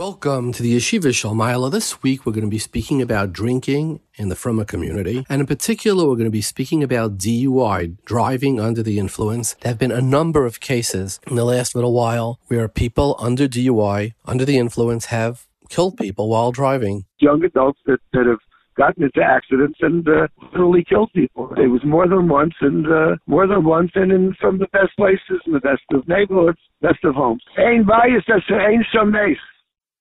Welcome to the Yeshiva Shalmaila. This week we're going to be speaking about drinking in the Fruma community. And in particular, we're going to be speaking about DUI, driving under the influence. There have been a number of cases in the last little while where people under DUI, under the influence, have killed people while driving. Young adults that, that have gotten into accidents and uh, literally killed people. It was more than once, and uh, more than once, and in from the best places, and the best of neighborhoods, best of homes. Ain't bias, that's ain't some nice.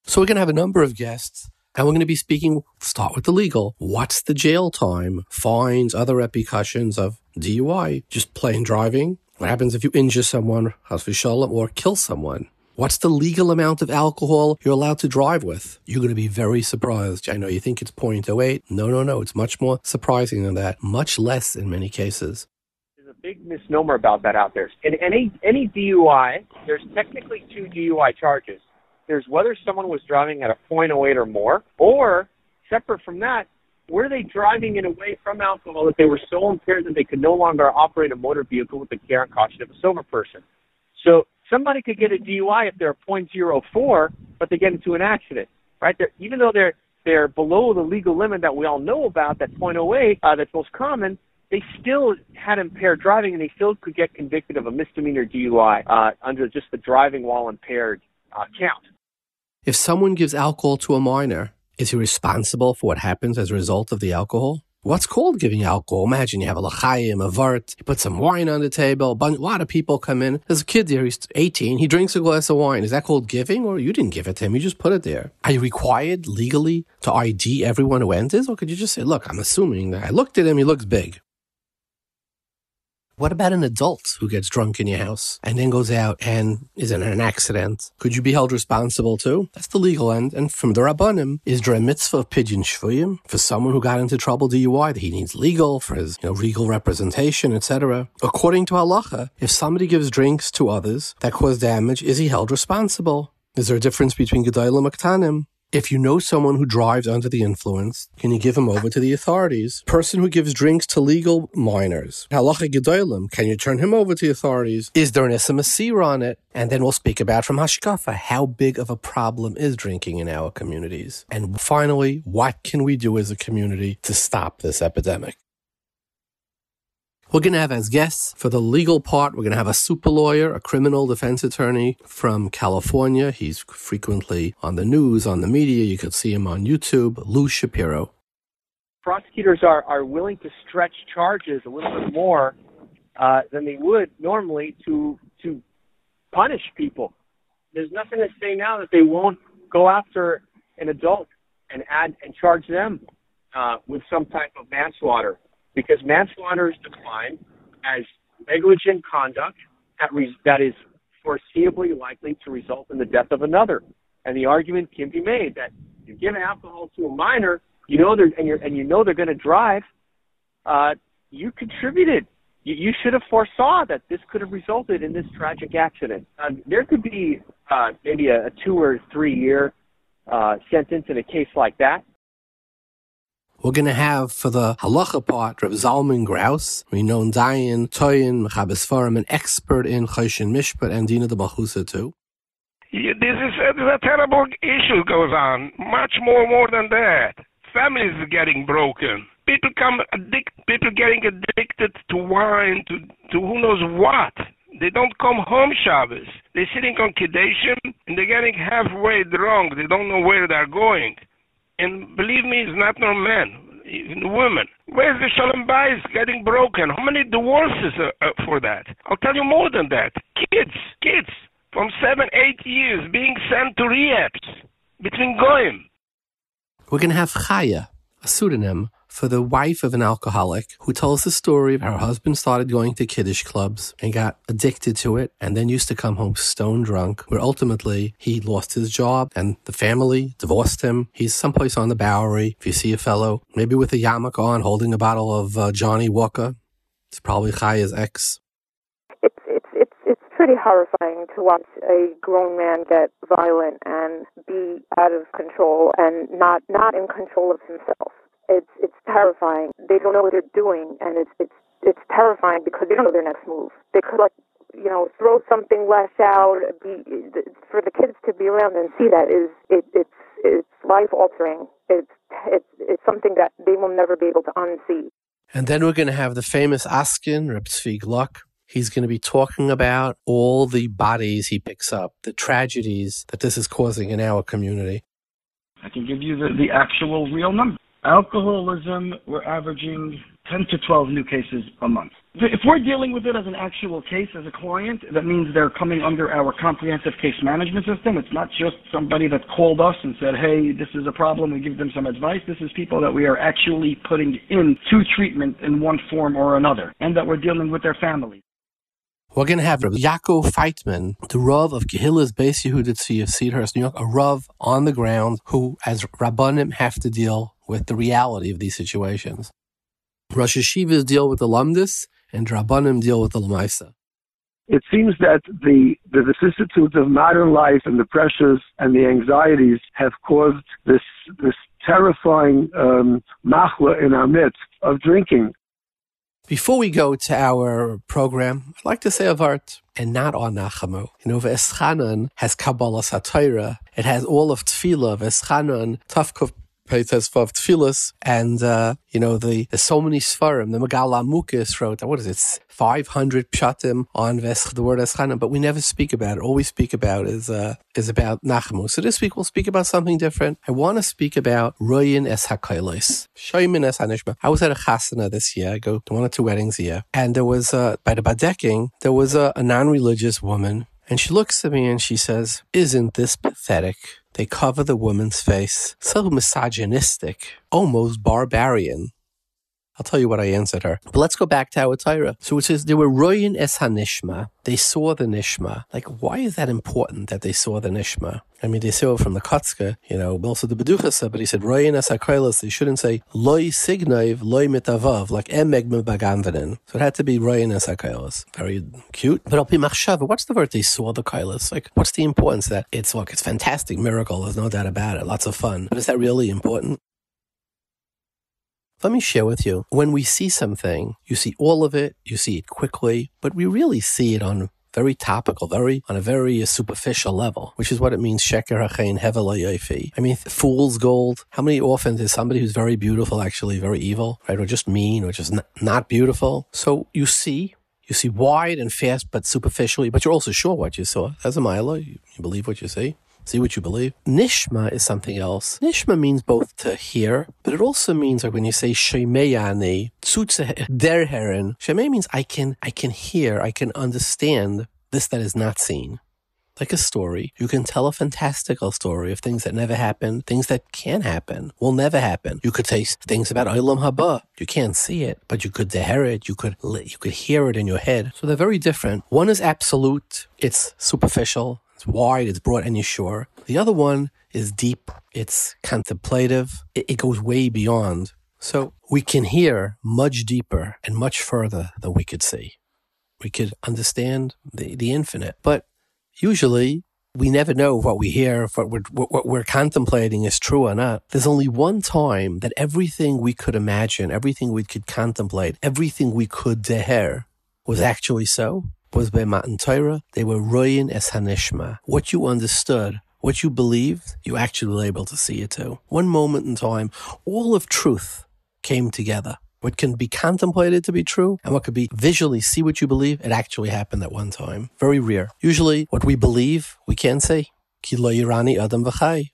So we're going to have a number of guests. And we're going to be speaking, start with the legal. What's the jail time, fines, other repercussions of DUI, just plain driving? What happens if you injure someone, or kill someone? What's the legal amount of alcohol you're allowed to drive with? You're going to be very surprised. I know you think it's 0.08. No, no, no. It's much more surprising than that. Much less in many cases. There's a big misnomer about that out there. In any any DUI, there's technically two DUI charges. There's whether someone was driving at a 0.08 or more, or separate from that, were they driving in a way from alcohol that they were so impaired that they could no longer operate a motor vehicle with the care and caution of a sober person? So somebody could get a DUI if they're 0.04, but they get into an accident, right? They're, even though they're they're below the legal limit that we all know about, that 0.08, uh, that's most common, they still had impaired driving and they still could get convicted of a misdemeanor DUI uh, under just the driving while impaired uh, count. If someone gives alcohol to a minor, is he responsible for what happens as a result of the alcohol? What's called giving alcohol? Imagine you have a lachayim, a vart, you put some wine on the table, a lot of people come in. There's a kid there, he's 18, he drinks a glass of wine. Is that called giving? Or you didn't give it to him, you just put it there. Are you required legally to ID everyone who enters? Or could you just say, look, I'm assuming that I looked at him, he looks big. What about an adult who gets drunk in your house and then goes out and is in an accident? Could you be held responsible too? That's the legal end. And from the Rabbanim, is there a mitzvah of pidyon shvuyim for someone who got into trouble DUI that he needs legal for his you know, legal representation, etc.? According to halacha, if somebody gives drinks to others that cause damage, is he held responsible? Is there a difference between Gedalim and Ktanim? If you know someone who drives under the influence, can you give him over to the authorities? Person who gives drinks to legal minors, halacha gedolim, can you turn him over to the authorities? Is there an SMS on it? And then we'll speak about from Hashkafa, how big of a problem is drinking in our communities? And finally, what can we do as a community to stop this epidemic? We're going to have as guests for the legal part, we're going to have a super lawyer, a criminal defense attorney from California. He's frequently on the news, on the media. You could see him on YouTube, Lou Shapiro. Prosecutors are, are willing to stretch charges a little bit more uh, than they would normally to to punish people. There's nothing to say now that they won't go after an adult and add and charge them uh, with some type of manslaughter because manslaughter is defined as negligent conduct that, is foreseeably likely to result in the death of another. And the argument can be made that you give alcohol to a minor, you know they're and, and you know they're going to drive. Uh, you contributed. You, you should have foresaw that this could have resulted in this tragic accident. Uh, there could be uh, maybe a, a two or three year uh, sentence in a case like that. We're going to have for the halacha part Reb Zalman Grouse, renowned Dayan, Toyin, Mechabes an expert in Choshen Mishpat and Dina the too. Yeah, this is uh, a, is a terrible issue goes on. Much more more than that. Families are getting broken. People come addict. People getting addicted to wine, to to who knows what. They don't come home Shabbos. They're sitting on Kedeshim and they're getting halfway drunk. They don't know where they're going. And believe me, it's not no men, even women. Where's the shalom bayis getting broken? How many divorces are, uh, for that? I'll tell you more than that. Kids, kids from seven, eight years being sent to rehabs between goyim. We're going to have Chaya, a pseudonym for the wife of an alcoholic who tells the story of how her husband started going to kiddush clubs and got addicted to it and then used to come home stone drunk, where ultimately he lost his job and the family divorced him. He's someplace on the Bowery. If you see a fellow, maybe with a yarmulke on, holding a bottle of uh, Johnnie Walker, it's probably Chaya's ex. It's, it's, it's, it's pretty horrifying to watch a grown man get violent and be out of control and not, not in control of himself it's it's terrifying. They don't know what they're doing, and it's it's it's terrifying because they don't know their next move. They could like you know throw something less out, be for for the kids to be around and see that is it, it's it's life altering. It's it's it's something that they will never be able to unsee. And then we're going to have the famous Askin, Reb Tzvi Gluck. He's going to be talking about all the bodies he picks up, the tragedies that this is causing in our community. I can give you the, the actual real number. Alcoholism, we're averaging 10 to 12 new cases a month. If we're dealing with it as an actual case as a client, that means they're coming under our comprehensive case management system. It's not just somebody that called us and said, hey, this is a problem, we give them some advice. This is people that we are actually putting into treatment in one form or another, and that we're dealing with their families. We're going to have Rabbi Yaakov Feitman, the Rav of Kehillas Beis Yehuda Tzvi of Cedarhurst, New York, a Rav on the ground who, as Rabbanim, have to deal with the reality of these situations. Rosh Hashivas deal with the Lumdis, and Rabbanim deal with the Lamaisa. It seems that the, the vicissitudes of modern life and the pressures and the anxieties have caused this, this terrifying um, machla in our midst of drinking. Before we go to our program, I'd like to say of art and not on Nachamu. You know, Veschanan has Kabbalah Satira. It has all of Tefillah, Veschanan, Tafkuf Peites Vav Tfilas, and uh, you know the so many Sfarim. The Magal Amukis wrote what is it, 500 pshatim on the word Eschana, but we never speak about it. All we speak about is uh, is about Nachmu. So this week we'll speak about something different. I want to speak about Royin Es Hakailis, Shoimin Es Hanishma. I was at a chasana this year. I go to one or two weddings a year, and there was uh, by the badeking there was a, a non-religious woman and she looks at me and she says, Isn't this pathetic? They cover the woman's face. So misogynistic, almost barbarian. I'll tell you what I answered her. But let's go back to our Torah. So it says they were royin es hanishma. They saw the nishma. Like, why is that important that they saw the nishma? I mean, they saw it from the Kotzka, you know, also the Beduchasa, but he said royin es hakailas. They shouldn't say loy signaiv, loy mitavav, like emeg baganvanin. So it had to be royin es hakailas. Very cute. But I'll be machshava. What's the word they saw the kailas? Like, what's the importance that it's, look, it's fantastic miracle. There's no doubt about it. Lots of fun. But is that really important? Let me share with you. When we see something, you see all of it, you see it quickly, but we really see it on very topical, very on a very superficial level, which is what it means. Sheker hachein hevel I mean, fool's gold. How many often is somebody who's very beautiful actually very evil, right, or just mean, or just not beautiful? So you see, you see wide and fast, but superficially, but you're also sure what you saw. As a milo, you believe what you see. See what you believe. Nishma is something else. Nishma means both to hear, but it also means like when you say shemeyani, der heron. Shemei means I can, I can hear, I can understand this that is not seen. Like a story, you can tell a fantastical story of things that never happened, things that can happen, will never happen. You could say things about Olam Haba. You can't see it, but you could hear it. You could you could hear it in your head. So they're very different. One is absolute; it's superficial. It's wide, it's broad, and you're sure. The other one is deep, it's contemplative, it, it goes way beyond. So we can hear much deeper and much further than we could see. We could understand the, the infinite. But usually we never know what we hear, what we're, what we're contemplating is true or not. There's only one time that everything we could imagine, everything we could contemplate, everything we could deher was actually so was by Matan Torah. They were royin es hanishma. What you understood, what you believed, you actually were able to see it too. One moment in time, all of truth came together. What can be contemplated to be true and what could be visually see what you believe, it actually happened at one time. Very rare. Usually what we believe, we can't see. adam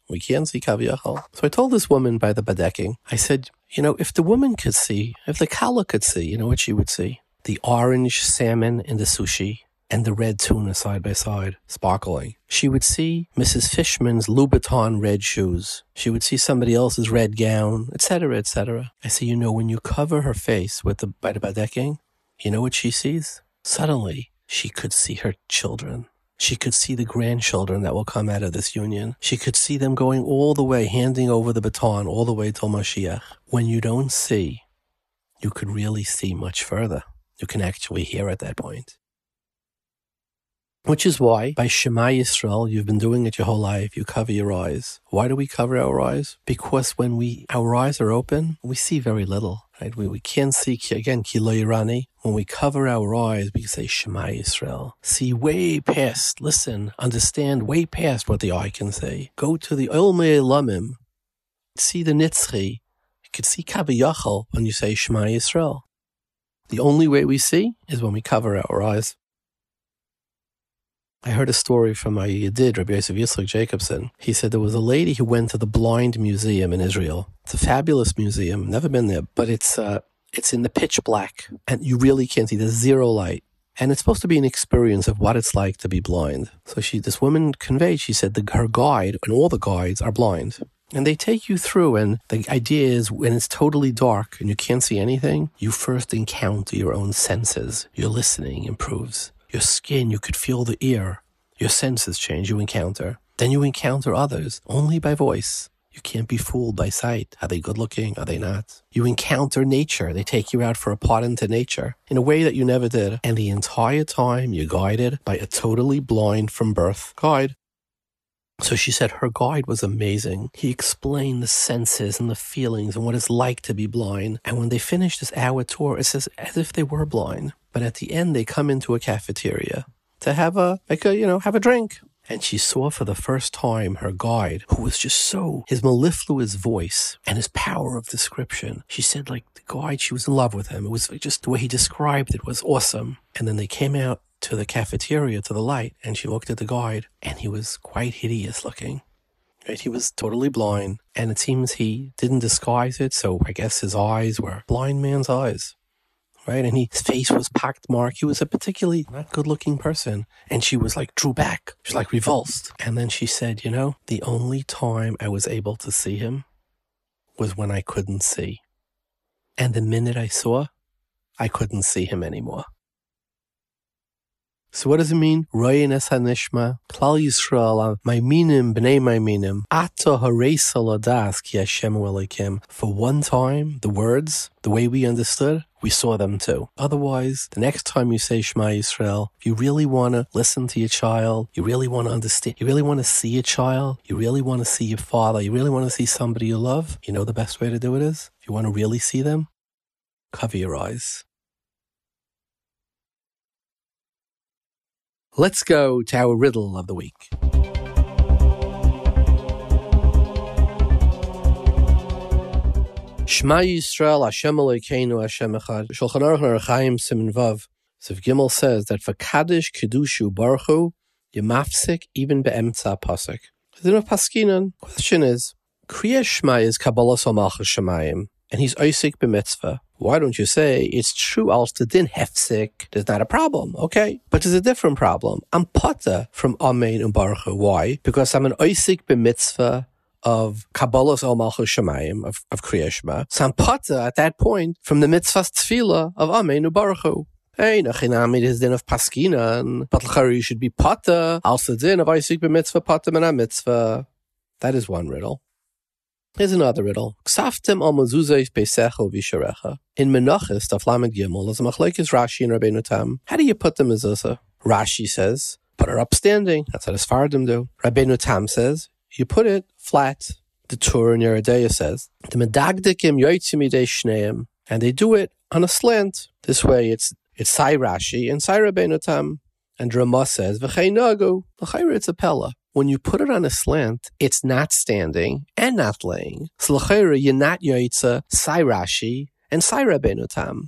We can't see kaviyachal. So I told this woman by the badeking, I said, you know, if the woman could see, if the kala could see, you know what she would see? The orange salmon in the sushi and the red tuna side by side, sparkling. She would see Mrs. Fishman's Louboutin red shoes. She would see somebody else's red gown, etc., etc. I say, you know, when you cover her face with the by the badecking, you know what she sees? Suddenly, she could see her children. She could see the grandchildren that will come out of this union. She could see them going all the way, handing over the baton all the way till Mashiach. When you don't see, you could really see much further you can actually hear at that point. Which is why by Shema Yisrael, you've been doing it your whole life. You cover your eyes. Why do we cover our eyes? Because when we our eyes are open, we see very little. Right? We, we can't see, again, Kiloirani. When we cover our eyes, we say Shema Yisrael. See way past, listen, understand way past what the eye can say. Go to the Olmei Lamim, see the Nitzchi. You could see Kabiyachal when you say Shema Yisrael. The only way we see is when we cover our eyes. I heard a story from my Yidid, Rabbi Yosef Yitzchak Jacobson. He said there was a lady who went to the Blind Museum in Israel. It's a fabulous museum. Never been there, but it's uh, it's in the pitch black, and you really can't see. There's zero light, and it's supposed to be an experience of what it's like to be blind. So she, this woman conveyed. She said the, her guide and all the guides are blind. And they take you through, and the idea is when it's totally dark and you can't see anything, you first encounter your own senses. Your listening improves your skin, you could feel the ear. Your senses change, you encounter. Then you encounter others only by voice. You can't be fooled by sight. Are they good looking? Are they not? You encounter nature. They take you out for a pot into nature in a way that you never did. And the entire time you're guided by a totally blind from birth guide. So she said her guide was amazing. He explained the senses and the feelings and what it's like to be blind. And when they finished this hour tour, it's as, as if they were blind. But at the end, they come into a cafeteria to have a, like a, you know, have a drink. And she saw for the first time her guide, who was just so, his mellifluous voice and his power of description. She said, like, the guide, she was in love with him. It was just the way he described it was awesome. And then they came out to the cafeteria, to the light, and she looked at the guide, and he was quite hideous looking. Right? He was totally blind, and it seems he didn't disguise it, so I guess his eyes were blind man's eyes. Right? And he, his face was pockmarked. mark. He was a particularly not good looking person. And she was like, drew back. She was like revulsed. And then she said, you know, the only time I was able to see him was when I couldn't see. And the minute I saw, I couldn't see him anymore. So what does it mean? Royin es klal Yisrael, my minim, b'nei my minim, ato hareisa ladas Hashem. For one time, the words, the way we understood, we saw them too. Otherwise, the next time you say Shema Yisrael, if you really want to listen to your child, you really want to understand, you really want to see your child, you really want to see your father, you really want to see somebody you love, you know the best way to do it is? If you want to really see them, cover your eyes. Let's go to our riddle of the week. Shema Yisrael Hashem Elokeinu Hashem Echad. Shulchan Aruch Narachaim Siman Vav. Siv Gimel says that for Kaddish Kedushu Baruchu, you mafsik even be'emtza pasuk. Then of Paskinan, question is, Kriya Shema is Kabbalah Somalchus Shemayim, and he's Isaac b'mitzvah. Why don't you say it's true als the din hefsik? There's not a problem, okay? But there's a different problem. I'm potter from Amen and Baruch Why? Because I'm an Isaac b'mitzvah of Kabbalah's Ol Malchus Shemayim, of, of Kriyashma. So I'm pata at that point from the mitzvah's tefillah of Amen and Baruch Hey, nachinami is din of paskinan, but you should be potter. also din of Isaac b'mitzvah pata and mitzvah. That is one riddle. Here's another riddle. Ksaftim al mezuzah pesecho visharecha. In Menachos, the Lamed Gimel, a machlekes Rashi and Rabbeinu Tam. How do you put the mezuzah? Rashi says, put her upstanding. That's what his fardim do. Rabbeinu Tam says, you put it flat. The Tur in Yoreh De'ah says, the medagdikim yoitzimidei shneim. And they do it on a slant. This way it's it's Sai Rashi and Sai Rabbeinu Tam. And Ramah says, V'chei nagu. It's a pella when you put it on a slant, it's not standing and not laying. So you're sai Rashi, and sai.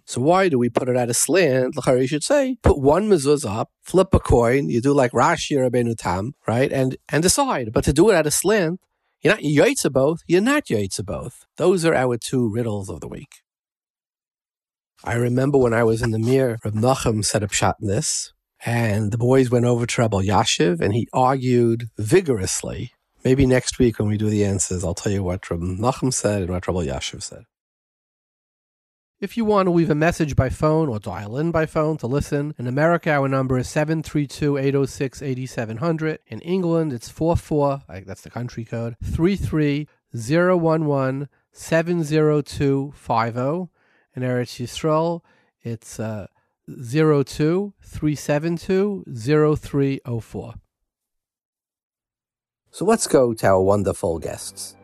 So why do we put it at a slant? L'chayra, you should say, put one mezuzah up, flip a coin, you do like Rashi or Rabbeinu Tam, right? And, and decide. But to do it at a slant, you're not yoitza both, you're not yoitza both. Those are our two riddles of the week. I remember when I was in the Mir, Reb Nachum set up shot in this. And the boys went over to Rabbi Elyashiv and he argued vigorously. Maybe next week when we do the answers, I'll tell you what Rabbi Nachum said and what Rabbi Elyashiv said. If you want to leave a message by phone or dial in by phone to listen, in America our number is 732-806-8700. In England it's 44, that's the country code, 33011-70250. In Eretz Yisrael it's uh, 02 372 0304. So let's go to our wonderful guests.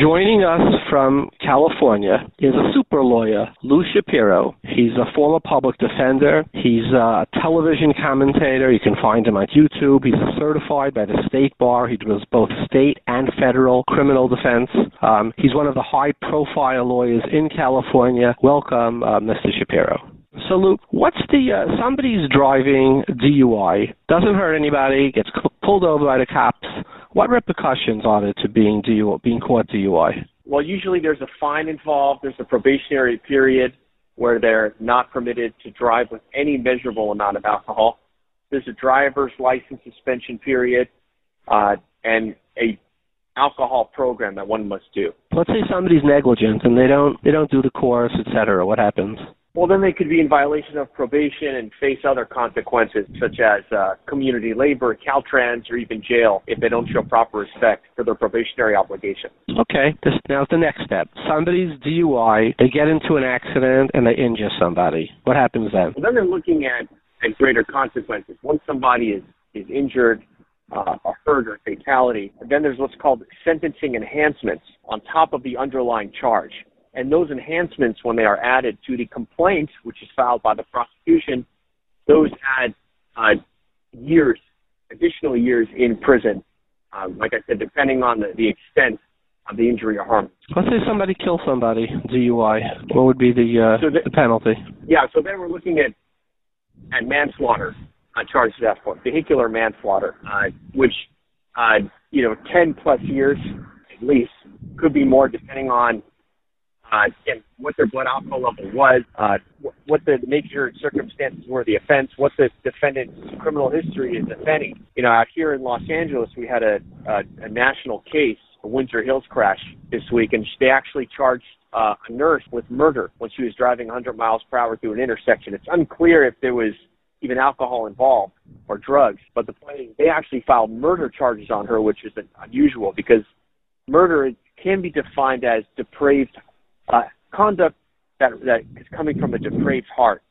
Joining us from California is a super lawyer, Lou Shapiro. He's a former public defender. He's a television commentator. You can find him on YouTube. He's certified by the state bar. He does both state and federal criminal defense. Um, he's one of the high profile lawyers in California. Welcome, uh, Mr. Shapiro. So, Luke, what's the uh, somebody's driving DUI, doesn't hurt anybody, gets pulled over by the cops. What repercussions are there to being DUI, being caught DUI? Well, usually there's a fine involved. There's a probationary period where they're not permitted to drive with any measurable amount of alcohol. There's a driver's license suspension period, uh, and a alcohol program that one must do. Let's say somebody's negligent and they don't they don't do the course, etc. What happens? Well, then they could be in violation of probation and face other consequences, such as uh, community labor, Caltrans, or even jail if they don't show proper respect for their probationary obligation. Okay, this, now the next step. Somebody's DUI, they get into an accident and they injure somebody. What happens then? Well, then they're looking at, at greater consequences. Once somebody is, is injured, uh, a hurt or fatality, then there's what's called sentencing enhancements on top of the underlying charge. And those enhancements, when they are added to the complaint, which is filed by the prosecution, those add uh, years, additional years in prison. Um, like I said, depending on the, the extent of the injury or harm. Let's say somebody kills somebody, DUI. What would be the, uh, so the, the penalty? Yeah, so then we're looking at at manslaughter uh, charged at that point, vehicular manslaughter, uh, which uh, you know, 10 plus years at least, could be more depending on uh, and what their blood alcohol level was, uh, what the and circumstances were of the offense, what the defendant's criminal history is, if any. You know, out here in Los Angeles, we had a, a, a national case, a Windsor Hills crash this week, and they actually charged uh, a nurse with murder when she was driving 100 miles per hour through an intersection. It's unclear if there was even alcohol involved or drugs, but the point is they actually filed murder charges on her, which is unusual because murder can be defined as depraved uh, conduct that that is coming from a depraved heart.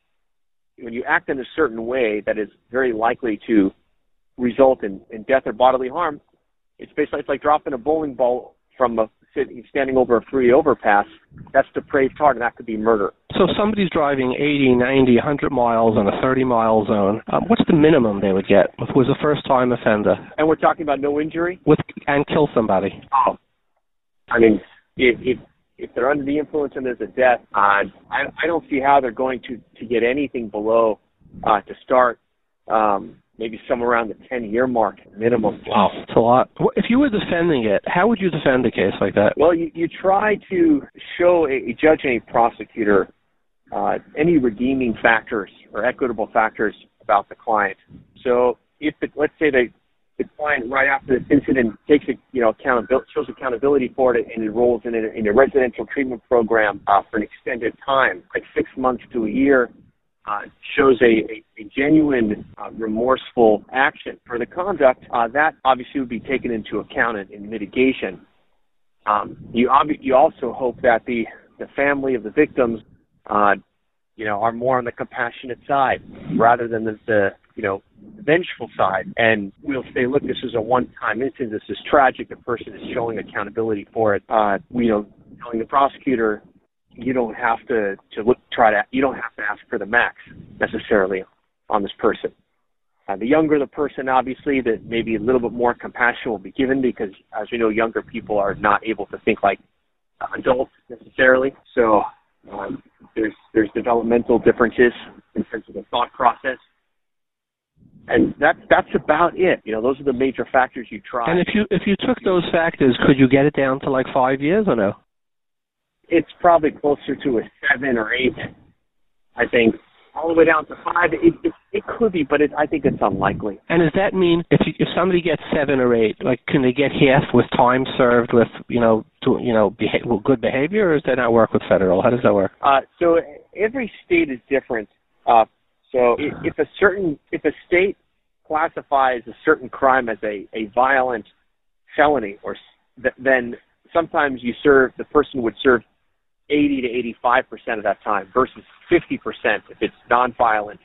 When you act in a certain way that is very likely to result in, in death or bodily harm, it's basically it's like dropping a bowling ball from a standing over a free overpass. That's depraved heart, and that could be murder. So somebody's driving 80, 90, 100 miles in a 30 mile zone, um, what's the minimum they would get if it was a first time offender? And we're talking about no injury? With and kill somebody. Oh. I mean, if, if if they're under the influence and there's a death, uh, I, I don't see how they're going to to get anything below uh, to start. Um, maybe somewhere around the 10 year mark minimum. Wow, that's a lot. If you were defending it, how would you defend a case like that? Well, you, you try to show a, a judge and a prosecutor uh, any redeeming factors or equitable factors about the client. So if it, let's say they the client right after this incident takes a, you know accountability shows accountability for it and enrolls in a, in a residential treatment program uh, for an extended time, like six months to a year, uh, shows a, a, a genuine uh, remorseful action for the conduct. Uh, that obviously would be taken into account in, in mitigation. Um, you ob- you also hope that the the family of the victims, uh, you know, are more on the compassionate side rather than the, the you know vengeful side and we'll say, look, this is a one-time incident. This is tragic. The person is showing accountability for it. Uh, you know, telling the prosecutor, you don't have to to look try to you don't have to ask for the max necessarily on this person. Uh, the younger the person, obviously, that maybe a little bit more compassion will be given because, as we know, younger people are not able to think like adults necessarily. So um, there's there's developmental differences in terms of the thought process and that's that's about it. You know, those are the major factors you try. And if you if you took those factors, could you get it down to like five years or no? It's probably closer to a seven or eight. I think all the way down to five. It it, it could be, but it, I think it's unlikely. And does that mean if you, if somebody gets seven or eight, like can they get half with time served with you know to, you know beha- well, good behavior, or does that not work with federal? How does that work? Uh, so every state is different. Uh, so if a certain if a state classifies a certain crime as a, a violent felony, or then sometimes you serve the person would serve 80 to 85 percent of that time versus 50 percent if it's nonviolent.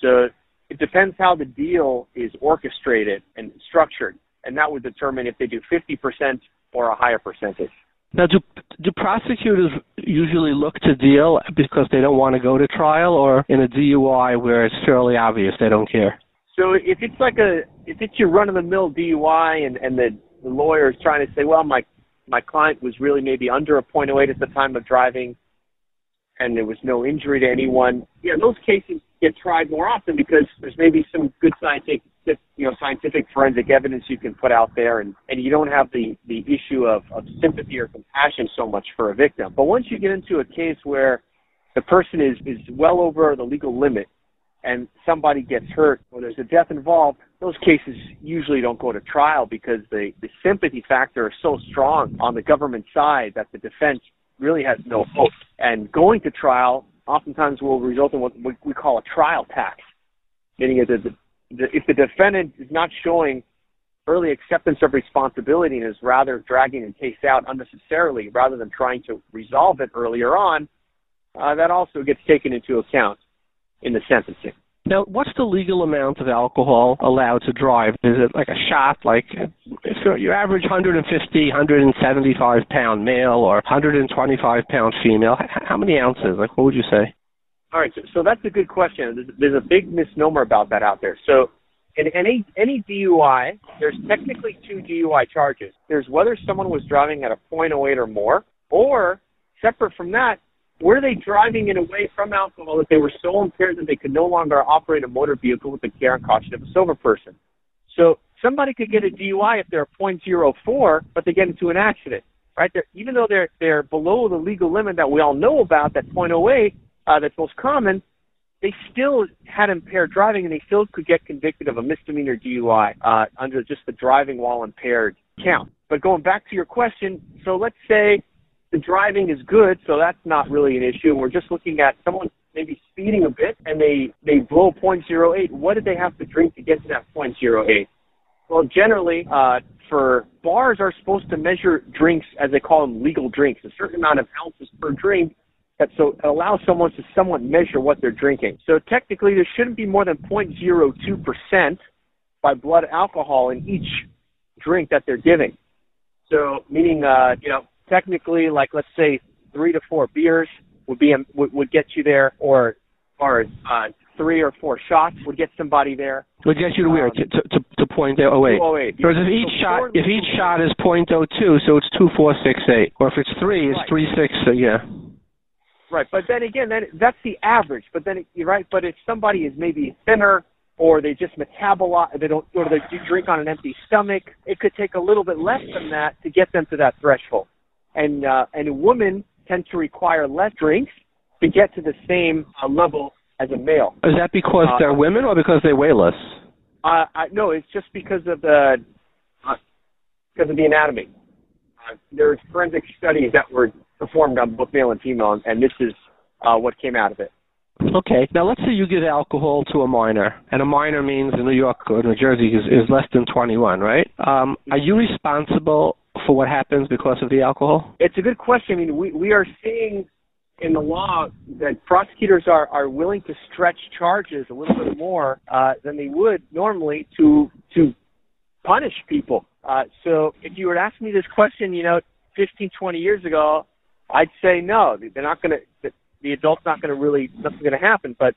So it depends how the deal is orchestrated and structured, and that would determine if they do 50 percent or a higher percentage. Now, do do prosecutors usually look to deal because they don't want to go to trial, or in a DUI where it's fairly obvious they don't care? So if it's like a if it's your run of the mill DUI and and the, the lawyer is trying to say, well, my my client was really maybe under a point oh eight at the time of driving, and there was no injury to anyone. Yeah, those cases get tried more often because there's maybe some good scientific you know scientific forensic evidence you can put out there and and you don't have the the issue of of sympathy or compassion so much for a victim. But once you get into a case where the person is is well over the legal limit and somebody gets hurt or there's a death involved those cases usually don't go to trial because the the sympathy factor is so strong on the government side that the defense really has no hope. And going to trial oftentimes will result in what we call a trial tax meaning that the the, if the defendant is not showing early acceptance of responsibility and is rather dragging the case out unnecessarily rather than trying to resolve it earlier on, uh, that also gets taken into account in the sentencing. Now, what's the legal amount of alcohol allowed to drive? Is it like a shot, like your average 150, 175 pound male or 125 pound female? How many ounces? Like, what would you say? All right, so, so that's a good question. There's, there's a big misnomer about that out there. So in any any DUI, there's technically two DUI charges. There's whether someone was driving at a .08 or more, or separate from that, were they driving in a way from alcohol that they were so impaired that they could no longer operate a motor vehicle with the care and caution of a sober person. So somebody could get a DUI if they're .04, but they get into an accident, right? They're, even though they're they're below the legal limit that we all know about, that .08, uh, that's most common, they still had impaired driving and they still could get convicted of a misdemeanor DUI uh, under just the driving while impaired count. But going back to your question, so let's say the driving is good, so that's not really an issue. And we're just looking at someone maybe speeding a bit and they, they blow .08. What did they have to drink to get to that .08? Well, generally, uh, for bars are supposed to measure drinks as they call them legal drinks, a certain amount of ounces per drink that so it allows someone to somewhat measure what they're drinking. So technically, there shouldn't be more than 0.02% by blood alcohol in each drink that they're giving. So meaning, uh, you know, technically, like let's say three to four beers would be would, would get you there, or or uh, three or four shots would get somebody there. Would get you to where? Um, to, to, to point oh eight. Oh eight. Because if each so shot if each shot is point oh two, so it's two four six eight. Or if it's three, it's right. three six. So yeah. Right, but then again, then that's the average. But then you're right. But if somebody is maybe thinner, or they just metabolize, they don't, or they do drink on an empty stomach, it could take a little bit less than that to get them to that threshold. And uh, and women tend to require less drinks to get to the same uh, level as a male. Is that because uh, they're women or because they weigh less? Uh, I, no, it's just because of the uh, because of the anatomy. Uh, there's forensic studies that were performed on both male and female, and this is uh, what came out of it. Okay. Now let's say you give alcohol to a minor, and a minor means in New York or New Jersey is, is less than 21, right? Um, are you responsible for what happens because of the alcohol? It's a good question. I mean, we, we are seeing in the law that prosecutors are, are willing to stretch charges a little bit more uh, than they would normally to to punish people. Uh, so if you were to ask me this question, you know, 15, 20 years ago, I'd say no. They're not going to. The, the adult's not going to really. Nothing's going to happen. But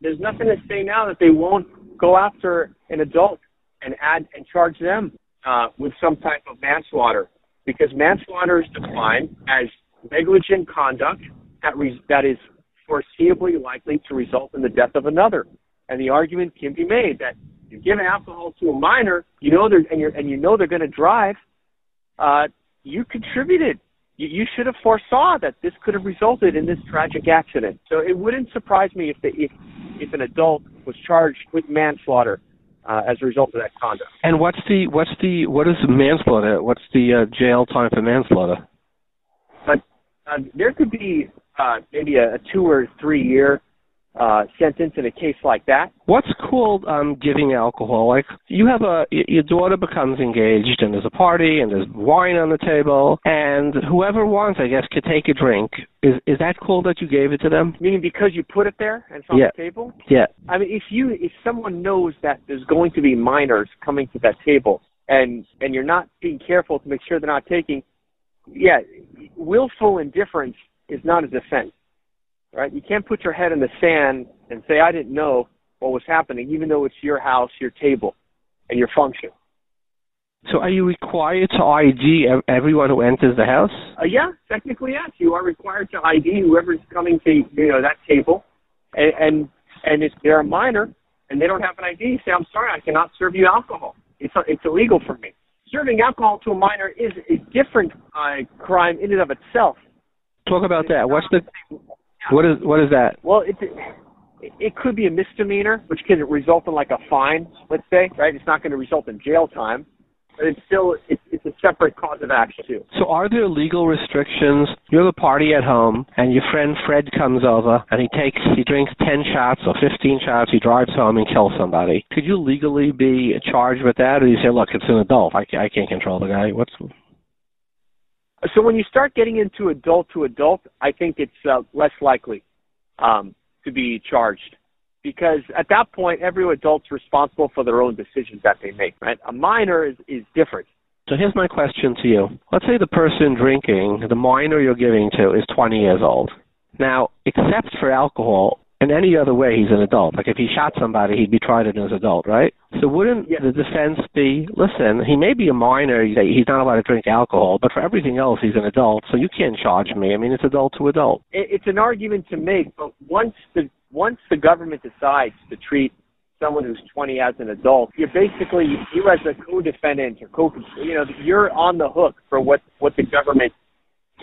there's nothing to say now that they won't go after an adult and add and charge them uh, with some type of manslaughter, because manslaughter is defined as negligent conduct that re- that is foreseeably likely to result in the death of another. And the argument can be made that you give alcohol to a minor, you know they're and, you're, and you know they're going to drive. Uh, you contributed you, you should have foresaw that this could have resulted in this tragic accident. So it wouldn't surprise me if the, if if an adult was charged with manslaughter uh, as a result of that conduct. And what's the what's the what is manslaughter? What's the uh, jail time for manslaughter? But uh, there could be uh, maybe a, a two or three year uh, sentence in a case like that. What's called um, giving alcohol? Like you have a your daughter becomes engaged and there's a party and there's wine on the table and whoever wants, I guess, could take a drink. Is is that cool that you gave it to them? Meaning because you put it there and it's on yeah. the table? Yeah. I mean, if you if someone knows that there's going to be minors coming to that table and and you're not being careful to make sure they're not taking yeah, willful indifference is not a defense, right? You can't put your head in the sand and say, I didn't know what was happening, even though it's your house, your table, and your function. So are you required to ID everyone who enters the house? Uh, yeah, technically yes. You are required to ID whoever's coming to you know that table, and and, and if they're a minor and they don't have an ID, say I'm sorry, I cannot serve you alcohol. It's it's illegal for me. Serving alcohol to a minor is a different uh, crime in and of itself. Talk about that. What's the what is what is that? Well, it's it could be a misdemeanor, which can result in like a fine, let's say, right? It's not going to result in jail time but it's still it's, it's a separate cause of action too. So are there legal restrictions? You're the party at home, and your friend Fred comes over, and he takes he drinks ten shots or fifteen shots. He drives home and kills somebody. Could you legally be charged with that, or you say, look, it's an adult. I, I can't control the guy. What's so when you start getting into adult to adult, I think it's uh, less likely um, to be charged because at that point, every adult's responsible for their own decisions that they make, right? A minor is, is different. So here's my question to you. Let's say the person drinking, the minor you're giving to, is 20 years old. Now, except for alcohol, in any other way, he's an adult. Like if he shot somebody, he'd be tried as an adult, right? So wouldn't yeah. the defense be, listen, he may be a minor, he's not allowed to drink alcohol, but for everything else, he's an adult, so you can't charge me. I mean, it's adult to adult. It's an argument to make, but once the once the government decides to treat someone who's 20 as an adult, you're basically you as a co-defendant or co you know you're on the hook for what what the government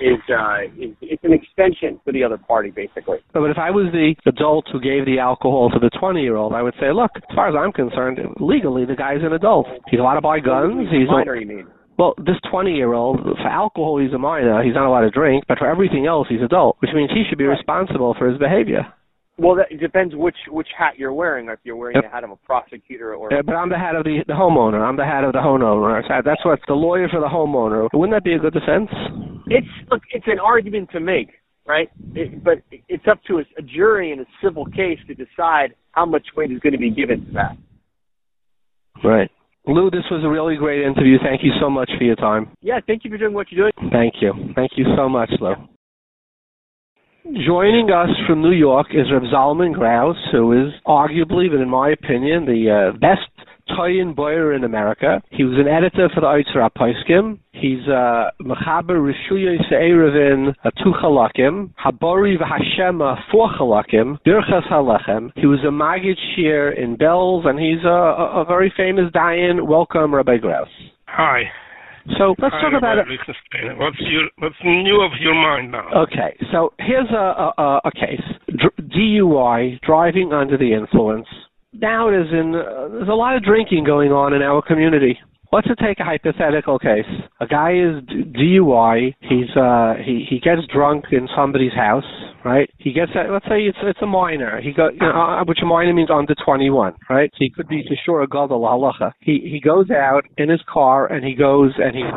is uh is it's an extension for the other party basically. But if I was the adult who gave the alcohol to the 20 year old, I would say, look, as far as I'm concerned, legally the guy's an adult. He's allowed to buy guns. He's minor, you mean? Well, this 20 year old, for alcohol, he's a minor. He's not allowed to drink, but for everything else, he's adult, which means he should be responsible for his behavior. Well, that, it depends which which hat you're wearing. If you're wearing yep. the hat of a prosecutor or. Yeah, but I'm the hat of the the homeowner. I'm the hat of the homeowner. That's what the lawyer for the homeowner. Wouldn't that be a good defense? It's look, it's an argument to make, right? It, but it's up to a, a jury in a civil case to decide how much weight is going to be given to that. Right. Lou, this was a really great interview. Thank you so much for your time. Yeah, thank you for doing what you're doing. Thank you. Thank you so much, Lou. Joining us from New York is Reb Zalman Grouse, who is arguably, but in my opinion, the uh, best Toyin Boyer in America. He was an editor for the Oitzer Poiskim. He's a uh, Mechaber Rishuya Se'erevin two Chalakim, Habori V'Hashema four Chalakim, Birchas Halechem. He was a Magid Shir in Belz, and he's a, a, a very famous Dayan. Welcome, Rabbi Grouse. Hi. So let's talk about it. What's your what's new of your mind now? Okay, so here's a a, a case: Dr- DUI, driving under the influence. Now is in. Uh, there's a lot of drinking going on in our community. Let's take a hypothetical case. A guy is DUI. He's uh he he gets drunk in somebody's house, right? He gets that. Let's say it's it's a minor. He got you know, uh, which a minor means under 21, right? So he could be for sure a gadol halacha. He he goes out in his car and he goes and he's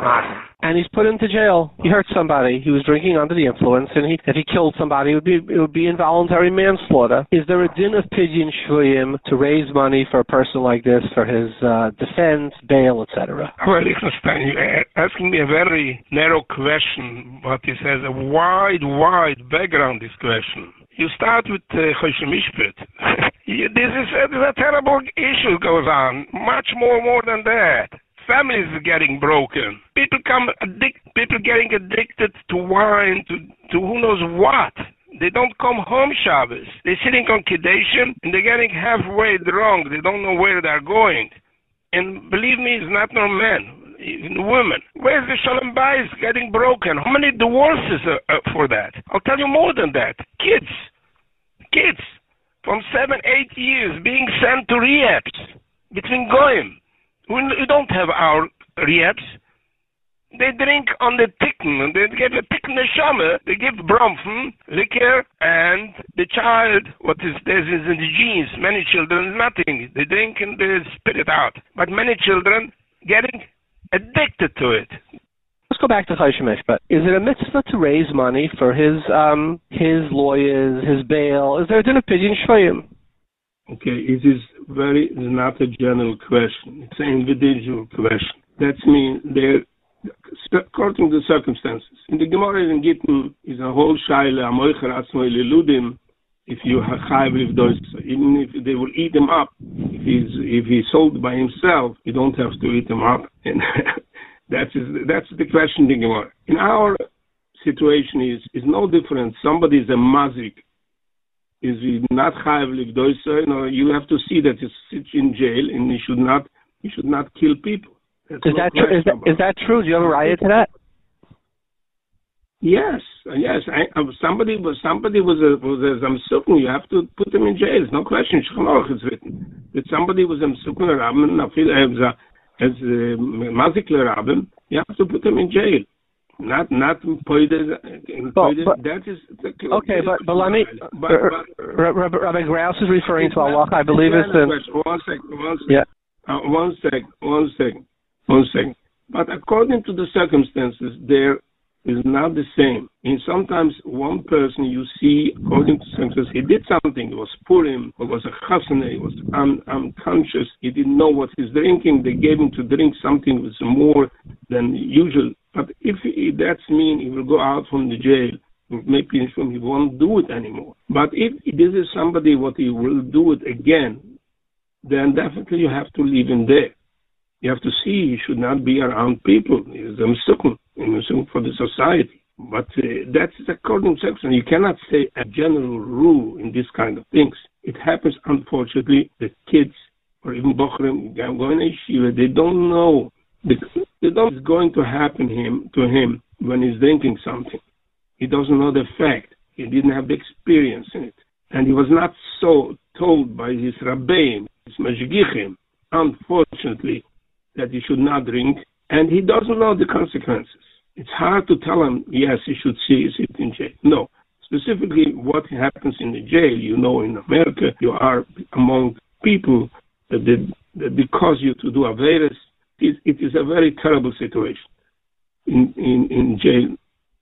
and he's put into jail. He hurt somebody. He was drinking under the influence, and he if he killed somebody, it would be it would be involuntary manslaughter. Is there a din of pidyon shvuyim to raise money for a person like this for his uh, defense, bail, etc.? Well, Lichtenstein, you're asking me a very narrow question, but it has a wide, wide background. This question. You start with uh, Mishpet. this is a, a terrible issue goes on. Much more, more than that families are getting broken. People come addict, people getting addicted to wine, to, to who knows what. They don't come home Shabbos. They're sitting on Kedation and they're getting halfway drunk. They don't know where they're going. And believe me, it's not no men, even women. Where's the Shalom Bayis getting broken? How many divorces are, uh, for that? I'll tell you more than that. Kids, kids from seven, eight years being sent to rehabs between goyim we don't have our rehabs. They drink on the tikkun. They give a tikkun neshama. They give bronfen, liquor, and the child, what is there is in the genes. Many children, nothing. They drink and they spit it out. But many children getting addicted to it. Let's go back to Chayshemesh, but is it a mitzvah to raise money for his um his lawyers, his bail? Is there a of pidyon shvayim? Okay, it is very, not a general question. It's an individual question. That means there, according to the circumstances. In the Gemara in Gittin is a whole shaila, amoicher atzmoi leludim, if you have even if they will eat him up, if he's if he's sold by himself, you don't have to eat him up. And that's that's the question in Gemara. In our situation is is no different. Somebody is a mazik, is he not chayv livdois? No, you have to see that he sits in jail and he should not he should not kill people. Is that, true? Is, that, is that true? Do you have a riot to that? Yes, yes. I, somebody was somebody was a was a zamsukun. You have to put them in jail. It's no question. Shulchan is written that somebody was a zamsukun rabban, as a as a mazik rabban. You have to put them in jail. Not not poided. That is the, okay. But but let me. But, but, Rabbi Graus is referring to Allah. I believe it's the. One second. One second. Yeah. Uh, one second. One second. One second. But according to the circumstances, there is not the same. And sometimes one person you see, according to circumstances, he did something. It was Purim, it was a chasana, he was un- unconscious, he didn't know what he's drinking. They gave him to drink something with more than usual. But if he, that's mean he will go out from the jail, maybe he won't do it anymore. But if this is somebody what he will do it again, then definitely you have to leave him there. You have to see he should not be around people. He's a mitzvah for the society. But uh, that's according to section. You cannot say a general rule in this kind of things. It happens, unfortunately, that kids or even bochrim going to yeshiva, they don't know. They, they don't going to happen him to him when he's drinking something. He doesn't know the fact. He didn't have the experience in it. And he was not so told by his rabbeim, his mashgichim, unfortunately, that he should not drink, and he doesn't know the consequences. It's hard to tell him, yes, he should see sit in jail. No. Specifically, what happens in the jail, you know, in America, you are among people that they, that cause you to do a virus. It, it is a very terrible situation in, in, in jail.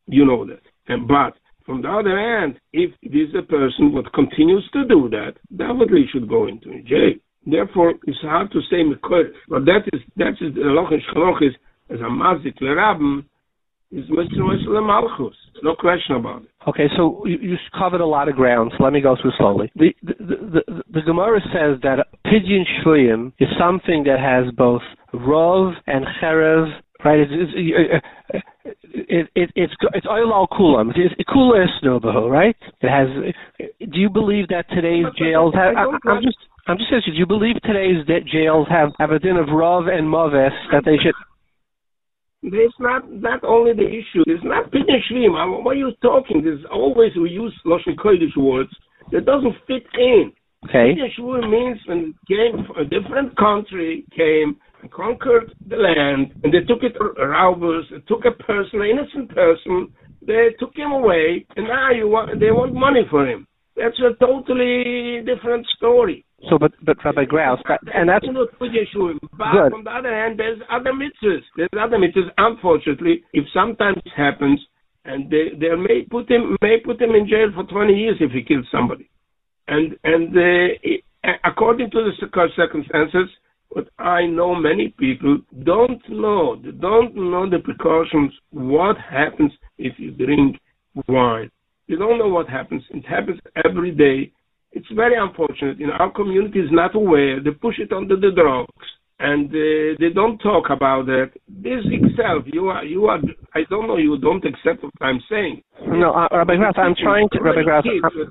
You know that. And, but from the other hand, if it is a person what continues to do that, definitely should go into jail. Therefore, it's hard to say Mekodesh. But that is, that is, the Lochen Shchaloch is, as a Mazik Lerabim, is. Malchus. No question about it. Okay, so you, you covered a lot of ground, so let me go through slowly. The, the, the, the, the Gemara says that Pidyon Shvuyim is something that has both Rov and Cherev, right? It's, it's, uh, uh, uh, it, it, it's it's oil al kulam. It's kula isnobahu, right? It has. Do you believe that today's jails have? I, I'm just I'm just asking. Do you believe today's jails have have a din of rav and maves that they should? There's not not only the issue. It's not pidyon shvim. What are you talking? There's always we use lashon kodesh words that doesn't fit in. Okay. Pidyon means when came a different country came conquered the land, and they took it robbers, they took a person, an innocent person, they took him away, and now you want they want money for him. That's a totally different story. So, but but Rabbi Graus, that, and that's good. But on the other hand, there's other mitzvahs. There's other mitzvahs. Unfortunately, if sometimes it happens, and they they may put him may put him in jail for 20 years if he kills somebody, and and uh, according to the circumstances, but I know many people don't know, they don't know the precautions, what happens if you drink wine. You don't know what happens. It happens every day. It's very unfortunate. You know, our community is not aware. They push it under the drugs and uh, they don't talk about that. This itself, you are, you are. I don't know. You don't accept what I'm saying. No, uh, Rabbi Graff, I'm trying to. Rabbi Graff,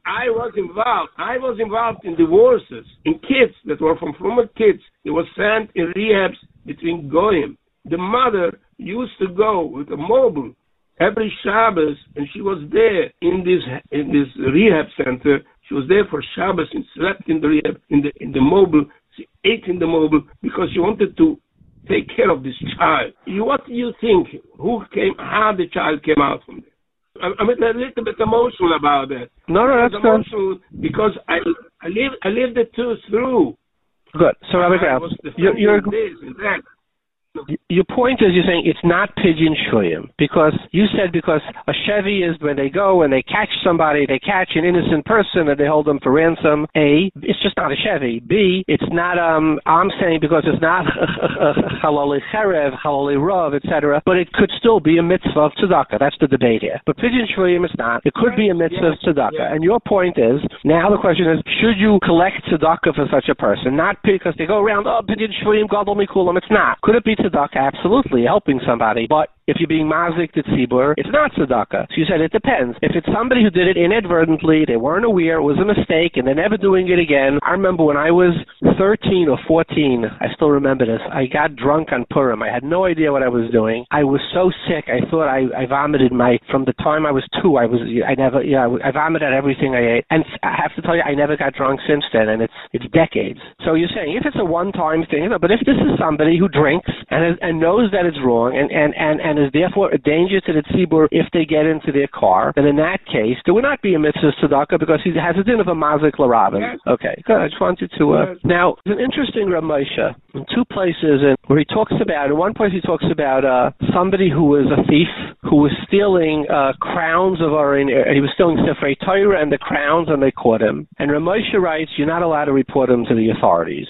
I was involved. I was involved in divorces in kids that were from former kids. They were sent in rehabs between goyim. The mother used to go with a mobile every Shabbos, and she was there in this in this rehab center. She was there for Shabbos and slept in the rehab in the in the mobile she ate in the mobile because she wanted to take care of this child. What do you think? Who came? How the child came out from there? I'm a little bit emotional about that. No, no, that's emotional because I I live I lived it too through. Good. So Rabbi Graus, you're, you're this and that. Your point is you're saying it's not pidyon shvuyim because you said because a chevy is when they go and they catch somebody, they catch an innocent person and they hold them for ransom. A, it's just not a chevy. B, it's not. Um, I'm saying because it's not halali cherev, halali rav, etc. But it could still be a mitzvah of tzedakah. That's the debate here. But pidyon shvuyim is not. It could be a mitzvah of tzedakah. And your point is now the question is should you collect tzedakah for such a person? Not because they go around oh pidyon shvuyim gadol mikulam. It's not. Could it be tzedakah? Absolutely, helping somebody. But if you're being mazik to tzibur, it's not tzedakah. So you said it depends. If it's somebody who did it inadvertently, they weren't aware, it was a mistake, and they're never doing it again. I remember when I was 13 or 14, I still remember this. I got drunk on Purim. I had no idea what I was doing. I was so sick. I thought I, I vomited my from the time I was two. I was I never yeah I vomited everything I ate, and I have to tell you I never got drunk since then, and it's it's decades. So you're saying if it's a one-time thing, but if this is somebody who drinks and and knows that it's wrong and and and, and is therefore a danger to the tzibur if they get into their car, then in that case there would not be a mitzvah tzedakah because he has a din of a mazik larabin. Okay, good. I just wanted to. Uh. Now, it's an interesting Ramosha in two places in, where he talks about. In one place, he talks about uh, somebody who was a thief who was stealing uh, crowns of our. He was stealing Sefer Torah and the crowns, and they caught him. And Ramosha writes, "You're not allowed to report him to the authorities."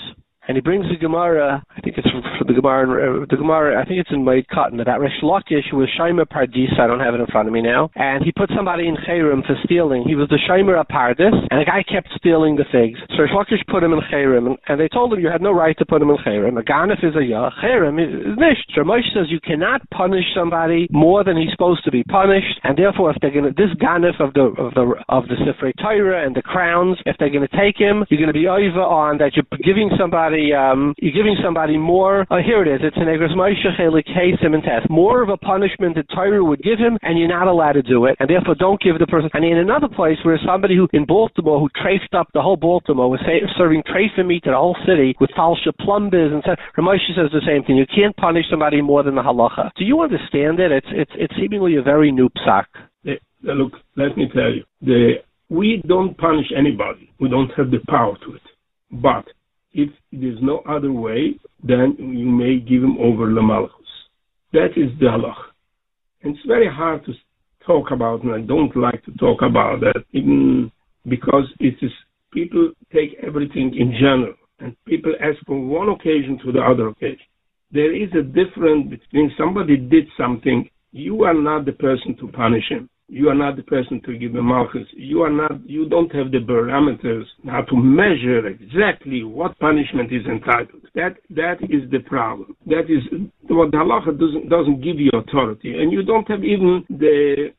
And he brings the Gemara. I think it's from the Gemara. Uh, the Gemara. I think it's in Moed Katan about Resh Lakish who was Shaimer Pardis. I don't have it in front of me now. And he put somebody in Chayrim for stealing. He was the Shaimer Pardis, and the guy kept stealing the figs. So Resh Lakish put him in Chayrim, and, and, they told him you had no right to put him in Chayrim. A Ganef is a Yah. Chayrim is nish. Ramosh says you cannot punish somebody more than he's supposed to be punished, and therefore if they're going to this Ganef of the of the of the Sifrei Torah and the crowns, if they're going to take him, you're going to be over on that you're giving somebody somebody, um, you're giving somebody more. Uh, here it is. It's an Moshe test. More of a punishment that Torah would give him, and you're not allowed to do it, and therefore don't give the person. And in another place where somebody who in Baltimore who traced up the whole Baltimore was say, serving trafer meat to the whole city with falsha plumbers and said, Ramosha says the same thing. You can't punish somebody more than the halacha. Do you understand it? It's it's it's seemingly a very new psak. Look, let me tell you, the we don't punish anybody. We don't have the power to it. But if there's no other way, then you may give him over Lamalchus. That is the halach. And it's very hard to talk about, and I don't like to talk about that, even because it is people take everything in general, and people ask from one occasion to the other occasion. There is a difference between somebody did something, you are not the person to punish him you are not the person to give the malchus. You are not. You don't have the parameters how to measure exactly what punishment is entitled. That that is the problem. That is what the halacha doesn't doesn't give you authority, and you don't have even the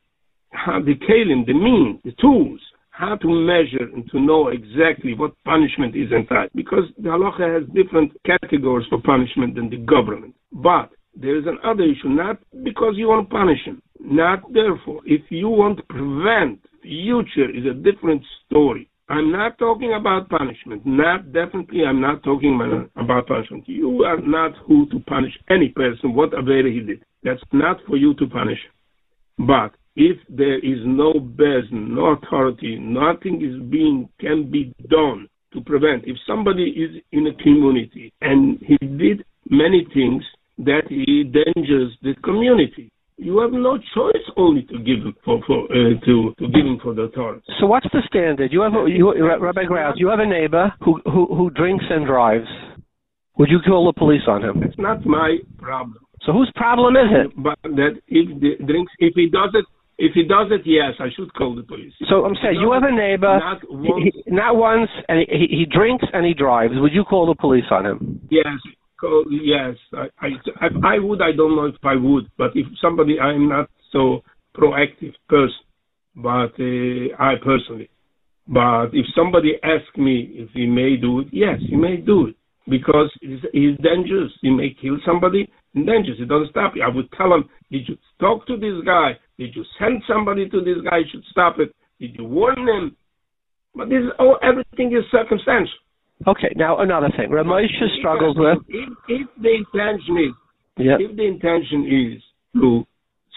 the kalim, the means, the tools how to measure and to know exactly what punishment is entitled. Because the halacha has different categories for punishment than the government. But there is another issue, not because you want to punish him, not therefore. If you want to prevent future is a different story. I'm not talking about punishment. Not definitely. I'm not talking about punishment. You are not who to punish any person, what whatever he did. That's not for you to punish. But if there is no bezin, no authority, nothing is being can be done to prevent. If somebody is in a community and he did many things that he endangers the community, you have no choice only to give him for, for uh, to to give him for the Torah. So what's the standard? You have a, you, Rabbi Graus, you have a neighbor who, who who drinks and drives. Would you call the police on him? It's not my problem. So whose problem is it? But that if the drinks, if he does it, if he does it, yes, I should call the police. So I'm saying you have a neighbor, not once, he, not once and he, he drinks and he drives. Would you call the police on him? Yes, yes, I, I, I would. I don't know if I would, but if somebody, I'm not so proactive person, but uh, I personally. But if somebody asks me if he may do it, yes, he may do it because he's, he's dangerous. He may kill somebody. dangerous. It doesn't stop you. I would tell him, did you talk to this guy? Did you send somebody to this guy? You should stop it. Did you warn him? But this, oh, everything is circumstantial. Okay, now another thing. Ramosha struggles with. If, if the intention is, yep. if the intention is to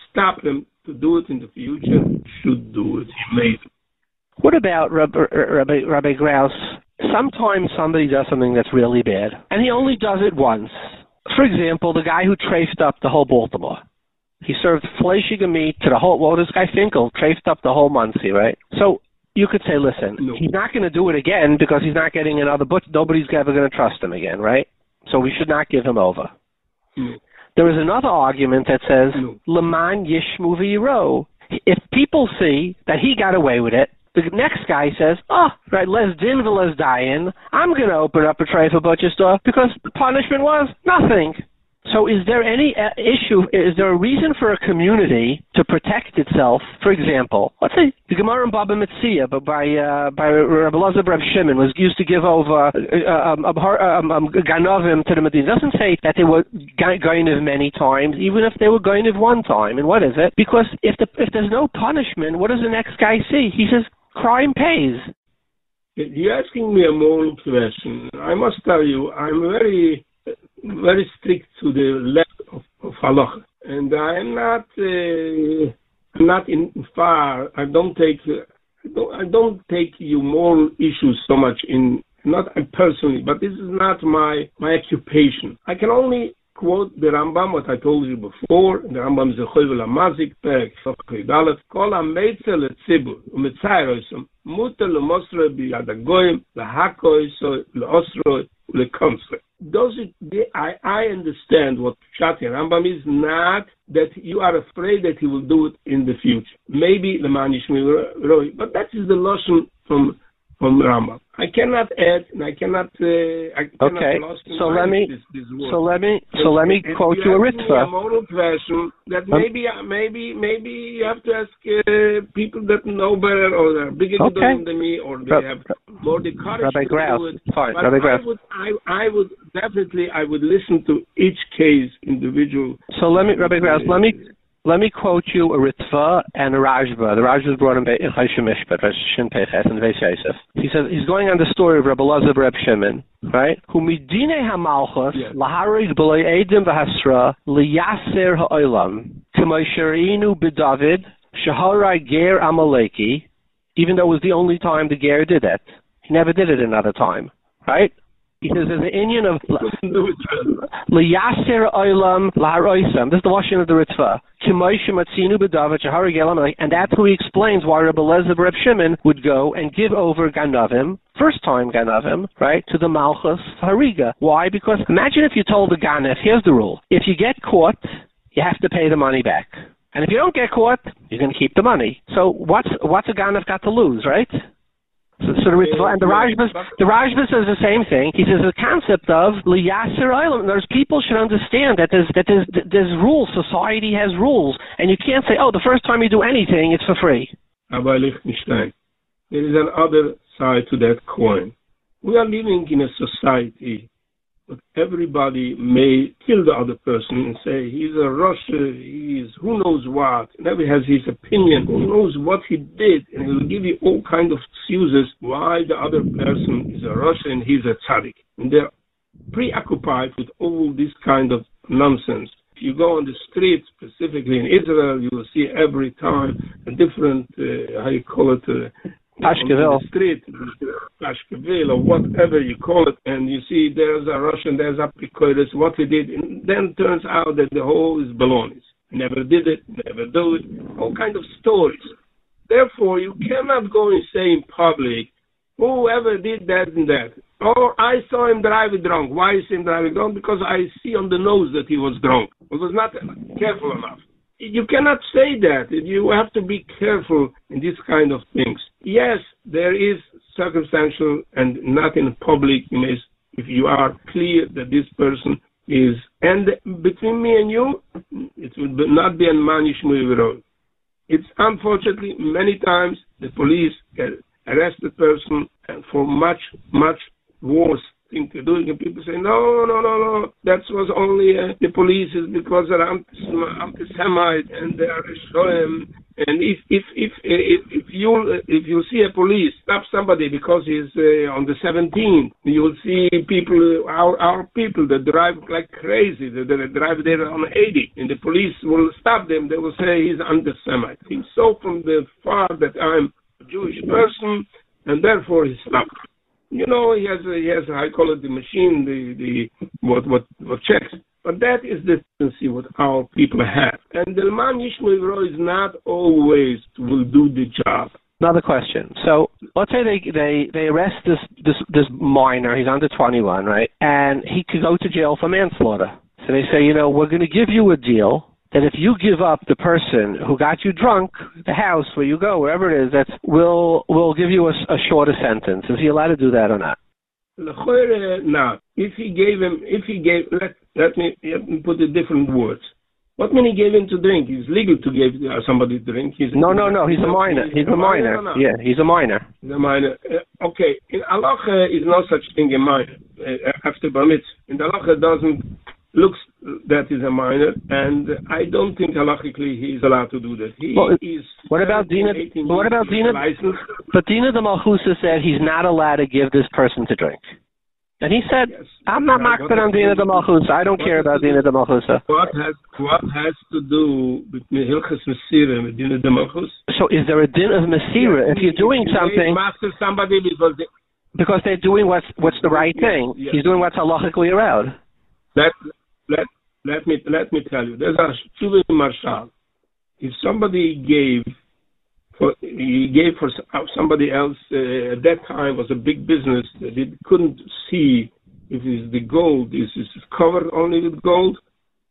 stop them to do it in the future, should do it. Maybe. What about Rabbi, Rabbi, Rabbi Graus? Sometimes somebody does something that's really bad, and he only does it once. For example, the guy who traced up the whole Baltimore. He served fleshige meat to the whole, well, this guy Finkel traced up the whole Monsey, right? So you could say, listen, No. he's not going to do it again because he's not getting another butcher. Nobody's ever going to trust him again, right? So we should not give him over. No. There is another argument that says, No. Leman Yishmu v'yiro. If people see that he got away with it, the next guy says, oh, right, les din v'les dayin, I'm going to open up a tray for butcher store because the punishment was nothing. So is there any uh, issue, is there a reason for a community to protect itself? For example, let's say the Gemara in Baba Metzia but by, uh, by Rabbi Elazar Reb Shimon was used to give over uh, um, um, um, Ganovim to the Medina. It doesn't say that they were Gainiv many times, even if they were Gainiv one time. And what is it? Because if, the, if there's no punishment, what does the next guy see? He says, crime pays. You're asking me a moral question. I must tell you, I'm very, very strict to the left of, of and I'm not, uh, not in far. I don't take, I don't, I don't take your moral issues so much in, not personally, but this is not my my occupation. I can only quote the Rambam, what I told you before, the Rambam Zechoyvel Amazik, Perek Sofkridalet, Kol HaMeitze LeTzibur, uMetzayroisum, Muter LeMosre Biyad HaGoyim, LeHakoiso, LeOsro, LeKonsre. Those, I, I understand what Shati Rambam is not that you are afraid that he will do it in the future. Maybe the man is Roy, but that is the lesson from from Rambam. I cannot add, and I cannot. Uh, I cannot Okay, so let me- This, this word. So let me, so let me quote you a Ritva. A moral question that Um, maybe, maybe, maybe you have to ask uh, people that know better or are bigger Okay. than me, or they Rab- have more the courage Rabbi to Graff, do it. But Rabbi I would, I, I would definitely, I would listen to each case individual. So let me, Rabbi Graus, let me let me quote you a Ritva and a Rashba. The Rashba is brought in Chayshim Mishpat, Shin Peches, and Veis Yosef. He says he's going on the story of Rabbi Elazar Reb Shimon, right? Who midine hamalchus laharig b'loy edim v'hasra liyaser ha'olam k'mosherinu b'David shaharai ger amaleki. Even though it was the only time the ger did it, he never did it another time, right? He says there's an Indian of. Liyaser oilam laharoisam. This is the washing of the Ritva. And that's who he explains why Rabbi Elazar Reb Shimon would go and give over Ganavim, first time Ganavim, right, to the Malchus Hariga. Why? Because imagine if you told the Ganef, here's the rule. If you get caught, you have to pay the money back. And if you don't get caught, you're going to keep the money. So what's what's a Ganef got to lose, right? So, so the Ritva, and the Rashbas, the Rashba says the same thing. He says the concept of liyaser oilam. There's people should understand that there's that there's there's rules. Society has rules, and you can't say, oh, the first time you do anything, it's for free. Rabbi Lichtenstein, there is another side to that coin. We are living in a society that everybody may kill the other person and say he's a Russia, he's who knows what, and everybody has his opinion, who knows what he did, and he will give you all kind of excuses why the other person is a Russia and he's a tzaddik. And they're preoccupied with all this kind of nonsense. If you go on the street, specifically in Israel, you will see every time a different, uh, how you call it, uh, The street, Pashkeville, or whatever you call it, and you see there's a Russian, there's a Pikoidis, what he did, and then turns out that the whole is baloney. Never did it, never do it, all kind of stories. Therefore, you cannot go and say in public, whoever did that and that. Oh, I saw him driving drunk. Why is him driving drunk? Because I see on the nose that he was drunk. He was not careful enough. You cannot say that. You have to be careful in this kind of things. Yes, there is circumstantial and not in public. If you are clear that this person is, and between me and you, it will not be a manish road. It's unfortunately many times the police arrest the person for much, much worse thing to do. And people say, no, no, no, no, that was only uh, the police is because they're anti- anti-Semite and they are Shoem. And if if if if, if you if you see a police stop somebody because he's uh, on the 17th, you will see people our our people that drive like crazy. That, that drive there on 80, and the police will stop them. They will say he's anti-Semite. He saw from the far that I'm a Jewish person, and therefore he stopped. You know, he has a, he has a high quality machine, the the what what what checks. But that is the tendency what our people have. And the man Yishmael is not always will do the job. Another question. So let's say they they they arrest this this this minor. He's under 21, right? And he could go to jail for manslaughter. So they say, you know, we're going to give you a deal that if you give up the person who got you drunk, the house where you go, wherever it is, that's we'll we'll give you a, a shorter sentence. Is he allowed to do that or not? No. if he gave him, if he gave, let, let me, let me put it different words. What mean he gave him to drink? It's legal to give uh, somebody to drink. He's no, no, no. He's a minor. He's a minor. No, no. Yeah, he's a minor. The minor. Uh, okay. In Allah is no such thing a minor. Uh, after bar mitzvah. In Allah doesn't looks that is a minor, and I don't think halachically he is allowed to do that. He well, is. What about uh, Dina? What about Dina? But Dina the Malchusa said he's not allowed to give this person to drink. And he said, yes. "I'm not makbid on Dina the Malchusa. I don't care about Dina the Malchusa." What has what has to do with Hilchas Mesira and Dina the Malchusa? So, is there a din of Mesira if you're doing something? Master somebody because they, because they're doing what's what's the right thing. He's doing what's halachically allowed. That let let me let me tell you. There's a Shuvi Marshal. If somebody gave for he gave for somebody else uh, at that time was a big business that it couldn't see if it's the gold is covered only with gold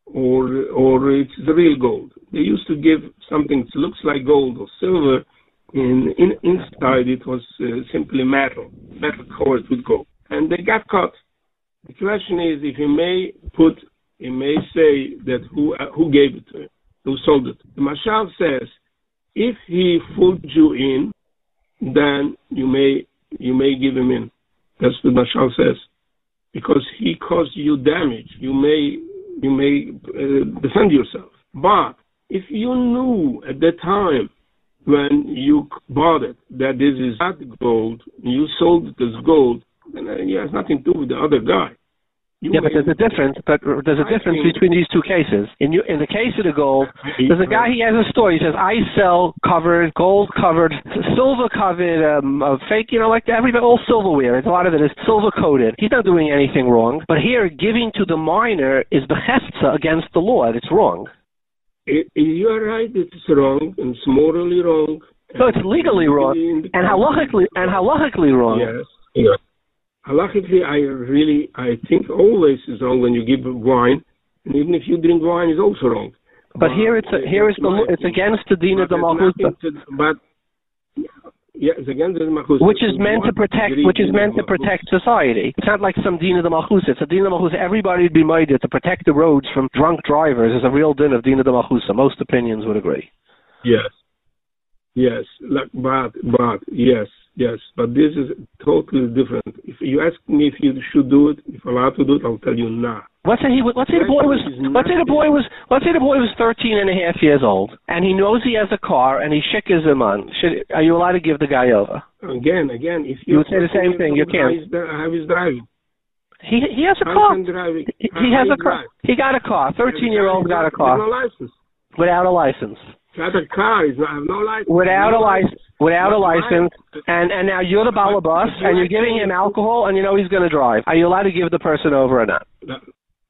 or or it's the real gold. They used to give something that looks like gold or silver. In, in inside it was uh, simply metal, metal covered with gold, and they got caught. The question is if you may put he may say that who uh, who gave it to him, who sold it. The Mashal says, if he fooled you in, then you may you may give him in. That's what Mashal says, because he caused you damage. You may you may uh, defend yourself. But if you knew at the time when you bought it that this is not gold, you sold it as gold, then it has nothing to do with the other guy. You yeah, but there's a difference. But there's a difference between these two cases. In you, in the case of the gold, there's a guy. He has a store. He says, "I sell covered, gold covered, silver covered, um, uh, fake. You know, like everybody, all silverware. It's a lot of it is silver coated. He's not doing anything wrong. But here, giving to the minor is beheftza against the law. It's wrong. It, you are right. It's wrong. It's morally wrong. So it's legally wrong and halachically and halachically wrong. Yes. Yes halachically, I really, I think always is wrong when you give wine, and even if you drink wine, is also wrong. But here it's a, here it's the it's against the din of the malchusa. But yeah, it's against the. Which is meant to protect, which is meant to protect society. It's not like some din of the malchusa. It's a din of the malchusa. Everybody would be made to protect the roads from drunk drivers. Is a real din of din of the malchusa. Most opinions would agree. Yes. Yes, like, but but yes, yes, but this is totally different. If you ask me if you should do it, if allowed to do it, I'll tell you nah. Let's say he let's say the boy was let's say the boy was let's say the boy was thirteen and a half years old and he knows he has a car and he shikkers him on. Should are you allowed to give the guy over? Again, again, if you, you would say the same thing, you can't. Have his driving. He he has a car. He, he has a car. He got a car. Thirteen year old got a car. License. Without a license. Got a car. He's not, no license. Without a license. Without a license, and and now you're the balabas, and you're giving him alcohol, and you know he's going to drive. Are you allowed to give the person over or not?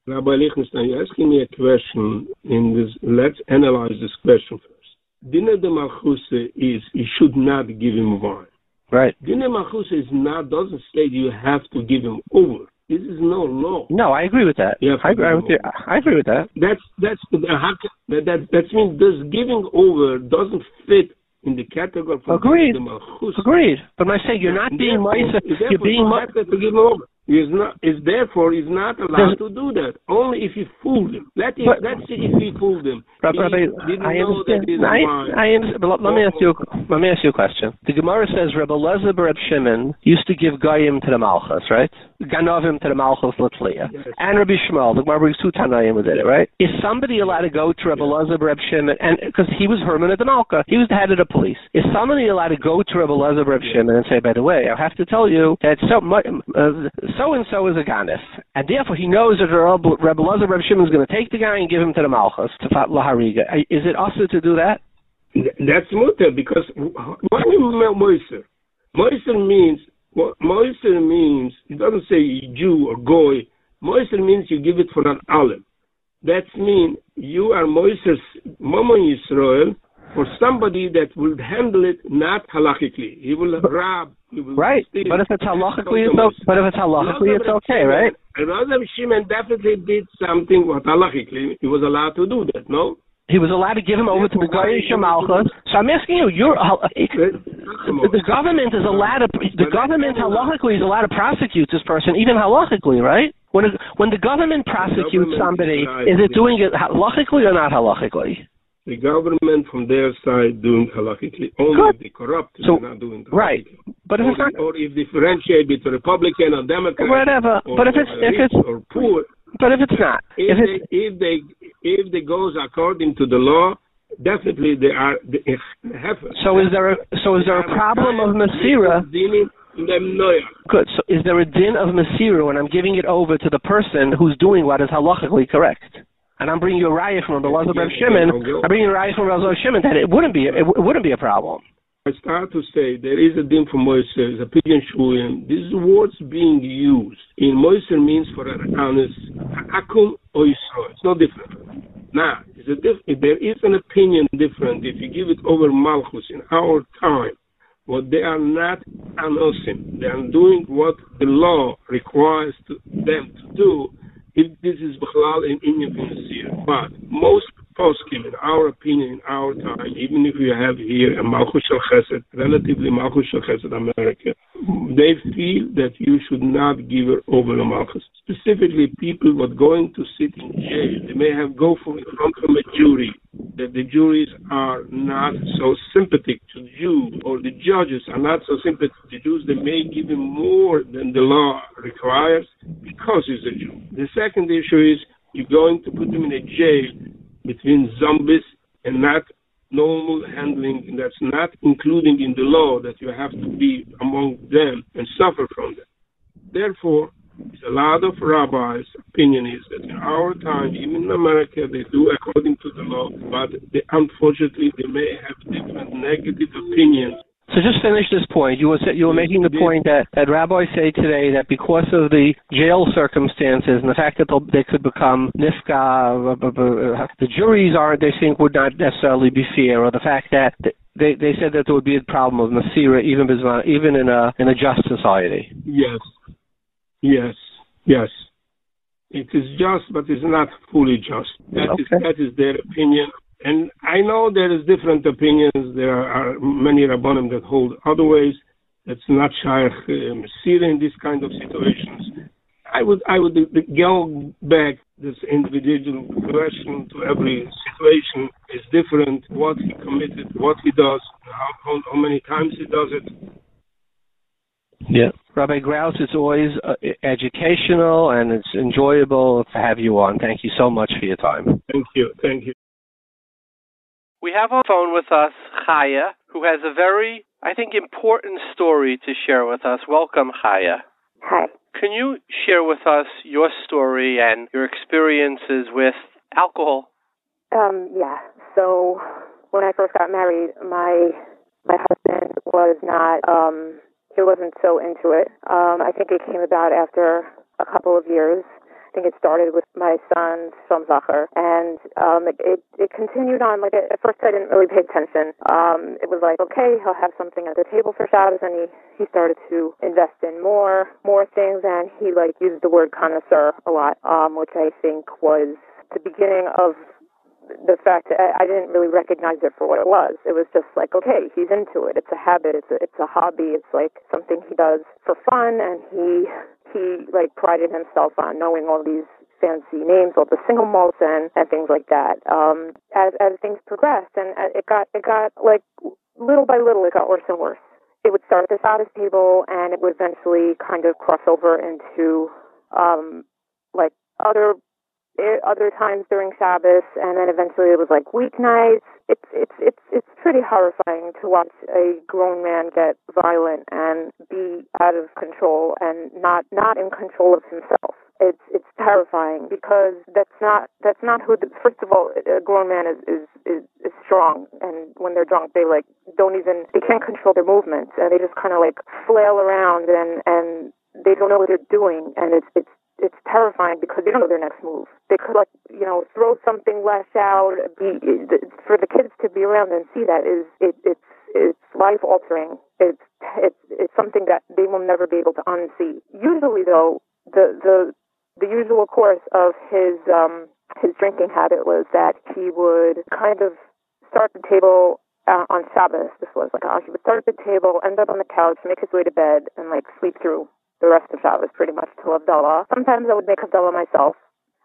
Rabbi Lichtenstein, you're asking me a question. In this, let's analyze this question first. Dinah de Malchuse is you should not give him wine. Right. Dinah Malchuse is not doesn't state you have to give him over. This is no law. No, I agree with that. Yeah, I agree with you. I agree with that. That's that's that that that means this giving over doesn't fit in the category of agreed. Agreed. But I say you're not being nice. You're being nice. To give him over. Is not is therefore is not allowed to do that. Only if you fool them. Let him, let's see if he fooled them. Rabbi, I understand. I, I understand. But let, let me ask you. Let me ask you a question. The Gemara says Rabbi Lezer Reb Shimon used to give goyim to the malchus, right? Ganovim to the malchus Latliya. Yes. And Rabbi Shmuel. The Gemara brings two Tanaim with it, right? Is somebody allowed to go to Rabbi. Lezer Reb Shimon and because he was Herman of the Malka, he was the head of the police. Is somebody allowed to go to Rabbi Lezer Reb Shimon and say, by the way, I have to tell you that so. Uh, so and so is a ganif, and therefore he knows that Rabbi Lazar Reb Shimon is going to take the guy and give him to the Malchus to Fat Lahariga. Is it also to do that? That's mutter because what do you mean Moiser? Moiser means Moiser means it doesn't say Jew or Goy. Moiser means you give it for an alim. That means you are Moses Momon Yisrael for somebody that will handle it not halachically. He will rob. He will Right. steal. But if it's halachically, it's o- but if it's halachically, it's okay, right? Rabbi Shimon definitely did something what halachically he was allowed to do that. No. He was allowed to give him over to the Goyish Malchus. So I'm asking you, you're uh, the, the government is allowed to the government halachically is allowed to prosecute this person even halachically, right? When it, when the government prosecutes government somebody, is it doing it halachically or not halachically? The government from their side doing halachically only Good. if the corrupt So- are not doing Right. But if or, it's not or if differentiate between Republican or Democrat, whatever, or, but if it's if it's or poor, but if it's not, if if it's they if they if they goes according to the law, definitely they are the have. so is there a so is there a problem of Masira? Good. So is there a din of Masira when I'm giving it over to the person who's doing what is halachically correct? And I'm bringing you a raya from the Lazar Reb Yes, Shimon. I'm bringing you a raya from Reb Shimon that it wouldn't be it wouldn't be a problem. I start to say there is a din for Moiser, a pigeon shuyim. These words being used in Moiser means for an honest akum or Yisro. It's no different. Now, diff- if there is an opinion different if you give it over Malchus in our time. What they are not anosim. They are doing what the law requires to, them to do. If this is Bichlal in Indian. But most poskim, in our opinion, in our time, even if you have here a Malchus Shel Chesed, relatively Malchus Shel Chesed America, they feel that you should not give her over the Malchus. Specifically, people who are going to sit in jail, they may have go in front of a jury, that the juries are not so sympathetic to Jews, or the judges are not so sympathetic to Jews, they may give him more than the law requires because he's a Jew. The second issue is you're going to put him in a jail between zombies and not normal handling, that's not including in the law that you have to be among them and suffer from them. Therefore, a lot of rabbis' opinion is that in our time, even in America, they do according to the law, but they, unfortunately they may have different negative opinions. So just finish this point. You were you were making the point that that rabbis say today that because of the jail circumstances and the fact that they'll- could become nifka, uh, uh, the juries are they think would not necessarily be fair, or the fact that they they said that there would be a problem of masira even even in a in a just society. Yes, yes, yes. It is just, but it's not fully just. That is Okay. that is their opinion. And I know there is different opinions. There are many rabbanim that hold other ways. That's not shaykh Masira in this kind of situations. I would I would go back this individual question to every situation is different. What he committed, what he does, how, how, how many times he does it. Yeah. Rabbi Graus, it's always uh, educational and it's enjoyable to have you on. Thank you so much for your time. Thank you, thank you. We have on the phone with us Chaya, who has a very, I think, important story to share with us. Welcome, Chaya. Hi. Can you share with us your story and your experiences with alcohol? Um, yeah. So when I first got married, my my husband was not um he wasn't so into it. Um, I think it came about after a couple of years. I think it started with my son's Zacher, and um, it, it it continued on. Like at first, I didn't really pay attention. Um, it was like, okay, he'll have something at the table for Shabbos, and he he started to invest in more more things, and he like used the word connoisseur a lot, um, which I think was the beginning of the fact that I didn't really recognize it for what it was. It was just like, okay, he's into it. It's a habit. It's a, it's a hobby. It's like something he does for fun, and he he like prided himself on knowing all these fancy names, all the single malts and and things like that. Um, as as things progressed, and uh, it got it got like little by little, it got worse and worse. It would start at the Shabbos table, and it would eventually kind of cross over into um, like other other times during Shabbos, and then eventually it was like weeknights. It's it's it's it's pretty horrifying to watch a grown man get violent and be out of control and not not in control of himself. It's it's terrifying because that's not that's not who. The, first of all, a grown man is is is, is strong, and when they're drunk, they like don't even they can't control their movements, and they just kind of like flail around and and they don't know what they're doing, and it's it's it's terrifying because they don't know their next move. They could like you know throw something, lash out. Be for the kids to be around and see that is it, it's it's life altering. It's it's it's something that they will never be able to unsee. Usually though, the the the usual course of his um his drinking habit was that he would kind of start the table uh, on Shabbos. This was like uh, he would start at the table, end up on the couch, make his way to bed, and like sleep through the rest of Shabbos pretty much till Havdalah. Sometimes I would make Havdalah myself.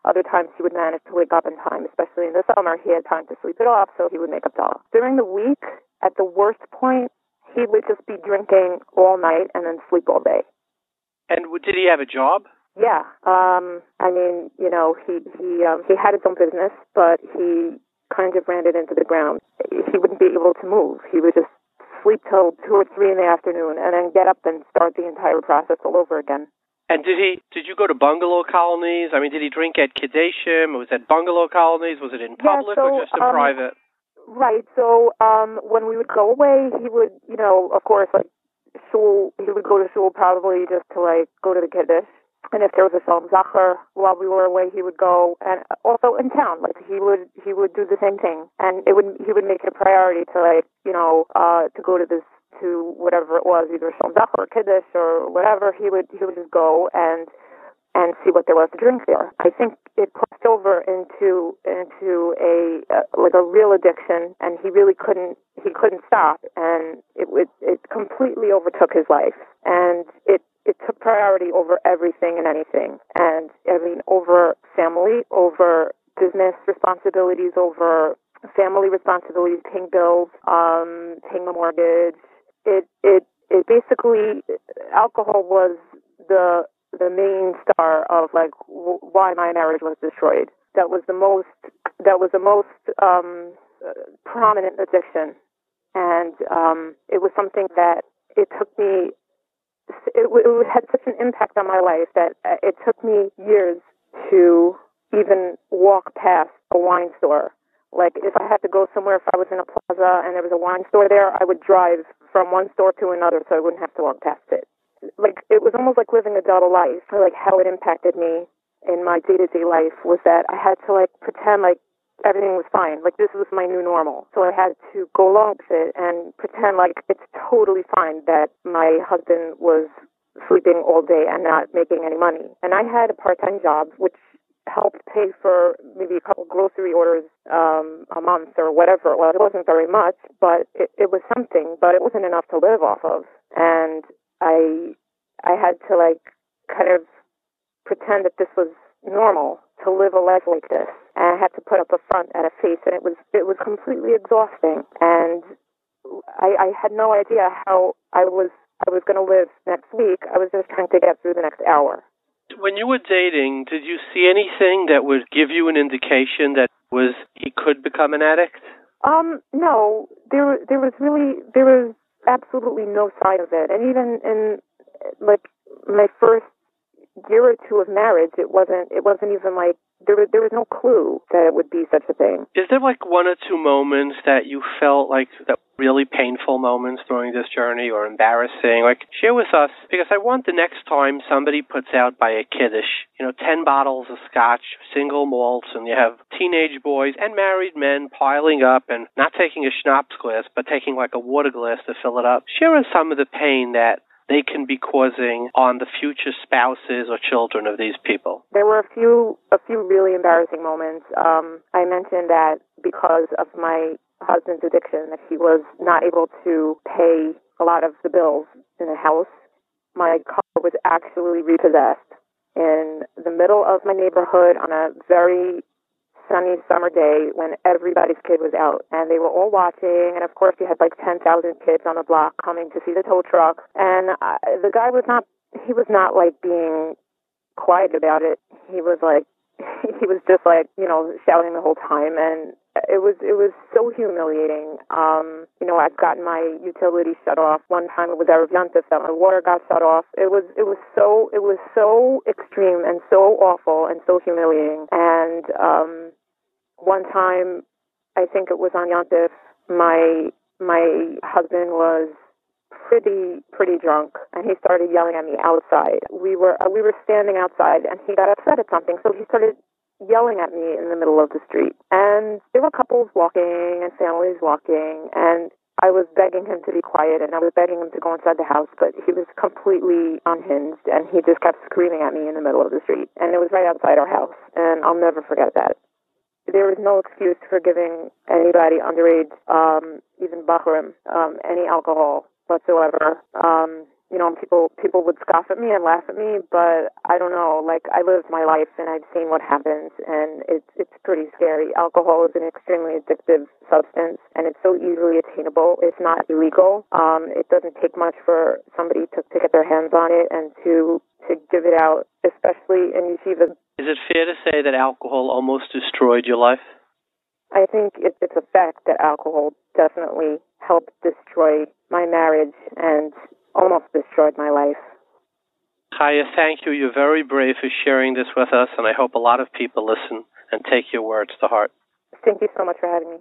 Other times he would manage to wake up in time, especially in the summer. He had time to sleep it off, so he would make Havdalah. During the week, at the worst point, he would just be drinking all night and then sleep all day. And did he have a job? Yeah. Um, I mean, you know, he he um, he had his own business, but he kind of ran it into the ground. He wouldn't be able to move. He would just sleep till two or three in the afternoon and then get up and start the entire process all over again. And did he? Did you go to bungalow colonies? I mean, did he drink at Keddashim? Was it bungalow colonies? Was it in public yeah, so, or just in um, private? Right. So um, when we would go away, he would, you know, of course, like shul. He would go to shul probably just to like go to the kiddush and if there was a Shalom Zachar while we were away, he would go, and also in town, like he would he would do the same thing, and it would he would make it a priority to like you know uh to go to this to whatever it was, either Zachar or Kiddush or whatever. He would he would just go and and see what there was to drink there. I think it crossed over into into a uh, like a real addiction, and he really couldn't he couldn't stop, and it it, it completely overtook his life, and it it took priority over everything and anything. And I mean, over family, over business responsibilities, over family responsibilities, paying bills, um, paying the mortgage. It it it basically alcohol was the the main star of like w- why my marriage was destroyed. That was the most that was the most um, prominent addiction, and um, it was something that it took me it, it had such an impact on my life that it took me years to even walk past a wine store. Like if I had to go somewhere, if I was in a plaza and there was a wine store there, I would drive from one store to another so I wouldn't have to walk past it. Like it was almost like living a double life. Like how it impacted me in my day to day life was that I had to like pretend like everything was fine. Like this was my new normal. So I had to go along with it and pretend like it's totally fine that my husband was sleeping all day and not making any money. And I had a part-time job which helped pay for maybe a couple grocery orders um a month or whatever was. It wasn't very much, but it, it was something, but it wasn't enough to live off of. And I I had to like kind of pretend that this was normal to live a life like this and I had to put up a front and a face, and it was it was completely exhausting. And I, I had no idea how I was I was going to live next week. I was just trying to get through the next hour. When you were dating, did you see anything that would give you an indication that was he could become an addict? Um, no, there there was really there was absolutely no sign of it, and even in like my first year or two of marriage, it wasn't it wasn't even like there was there was no clue that it would be such a thing. Is there like one or two moments that you felt like that really painful moments during this journey or embarrassing? Like share with us because I want the next time somebody puts out by a kiddish, you know, ten bottles of scotch, single malts, and you have teenage boys and married men piling up and not taking a schnapps glass but taking like a water glass to fill it up. Share us some of the pain that they can be causing on the future spouses or children of these people? There were a few a few really embarrassing moments. Um, I mentioned that because of my husband's addiction, that he was not able to pay a lot of the bills in the house. My car was actually repossessed in the middle of my neighborhood on a very sunny summer day when everybody's kid was out and they were all watching. And of course you had like 10,000 kids on the block coming to see the tow truck. And I, the guy was not he was not like being quiet about it. He was like he was just like you know shouting the whole time. And it was it was so humiliating. Um you know i've gotten my utilities shut off. One time it was erev yontif that my water got shut off. It was it was so it was so extreme and so awful and so humiliating. And um one time, I think it was on my my husband was pretty pretty drunk and he started yelling at me outside. We were we were standing outside and he got upset at something, so he started yelling at me in the middle of the street. And there were couples walking and families walking and I was begging him to be quiet and I was begging him to go inside the house, but he was completely unhinged and he just kept screaming at me in the middle of the street. And it was right outside our house and I'll never forget that. There is no excuse for giving anybody underage, um, even Bahram, um, any alcohol whatsoever. Um, you know, people people would scoff at me and laugh at me, but I don't know. Like I lived my life and I've seen what happens, and it's it's pretty scary. Alcohol is an extremely addictive substance, and it's so easily attainable. It's not illegal. Um, it doesn't take much for somebody to, to get their hands on it and to to give it out, especially in yeshiva. Is it fair to say that alcohol almost destroyed your life? I think it, it's a fact that alcohol definitely helped destroy my marriage and almost destroyed my life. Chaya, thank you. You're very brave for sharing this with us, and I hope a lot of people listen and take your words to heart. Thank you so much for having me.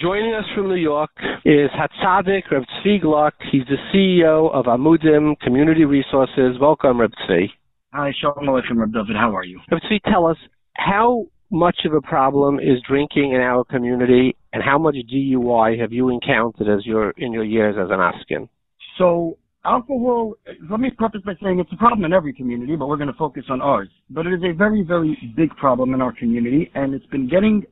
Joining us from New York is Hatzadik Reb Tzvi Gluck. He's the CEO of Amudim Community Resources. Welcome, Reb Tzvi. Hi, Shalom Aleichem, Reb David. How are you? Reb Tzvi, tell us how much of a problem is drinking in our community, and how much DUI have you encountered as your in your years as an Askin? So alcohol, let me preface by saying it's a problem in every community, but we're going to focus on ours. But it is a very, very big problem in our community, and it's been getting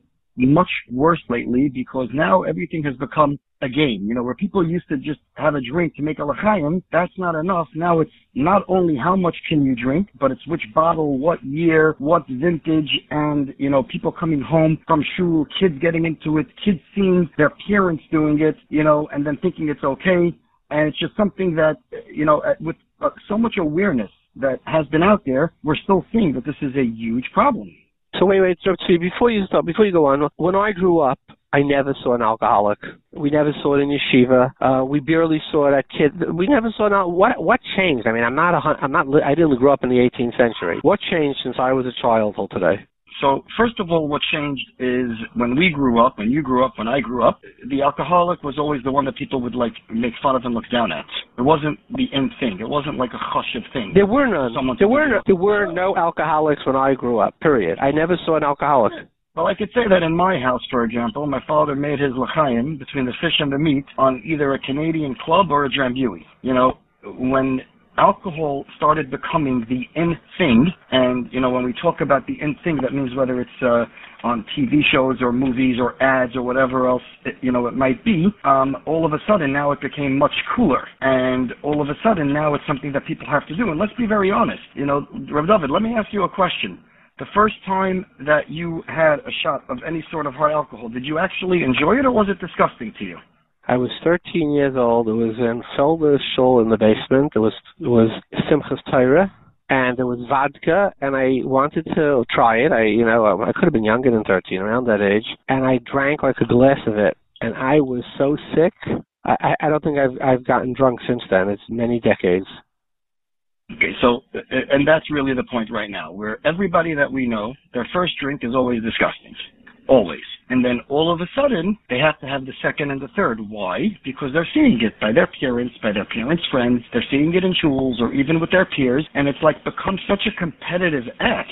much worse lately because now everything has become a game. You know, where people used to just have a drink to make a l'chaim, that's not enough. Now it's not only how much can you drink, but it's which bottle, what year, what vintage, and, you know, people coming home from shul, kids getting into it, kids seeing their parents doing it, you know, and then thinking it's okay. And it's just something that, you know, with uh, so much awareness that has been out there, we're still seeing that this is a huge problem. So wait, wait, so before you stop, before you go on, when I grew up, I never saw an alcoholic. We never saw it in yeshiva. Uh, we barely saw that kid. We never saw an what what changed? I mean, I'm not a, I'm not I didn't grow up in the 18th century. What changed since I was a child till today? So first of all, what changed is when we grew up, when you grew up, when I grew up, the alcoholic was always the one that people would like make fun of and look down at. It wasn't the end thing. It wasn't like a chashiv thing. There were none. Someone there were no, there were no alcoholics when I grew up. Period. I never saw an alcoholic. Well, I could say that in my house, for example, my father made his l'chaim between the fish and the meat on either a Canadian club or a Drambuie. You know, when alcohol started becoming the in thing, and you know when we talk about the in thing, that means whether it's uh, on TV shows or movies or ads or whatever else it, you know it might be. Um, all of a sudden now it became much cooler, and all of a sudden now it's something that people have to do. And let's be very honest, you know, Rav David, let me ask you a question. The first time that you had a shot of any sort of hard alcohol, did you actually enjoy it or was it disgusting to you? I was 13 years old. It was in Felder Shul in the basement. It was it was Simchas Torah, and it was vodka, and I wanted to try it. I you know I could have been younger than 13, around that age, and I drank like a glass of it, and I was so sick. I I don't think I've I've gotten drunk since then. It's many decades. Okay, so and that's really the point right now, where everybody that we know, their first drink is always disgusting, always. And then all of a sudden, they have to have the second and the third. Why? Because they're seeing it by their parents, by their parents' friends. They're seeing it in schools or even with their peers. And it's like become such a competitive act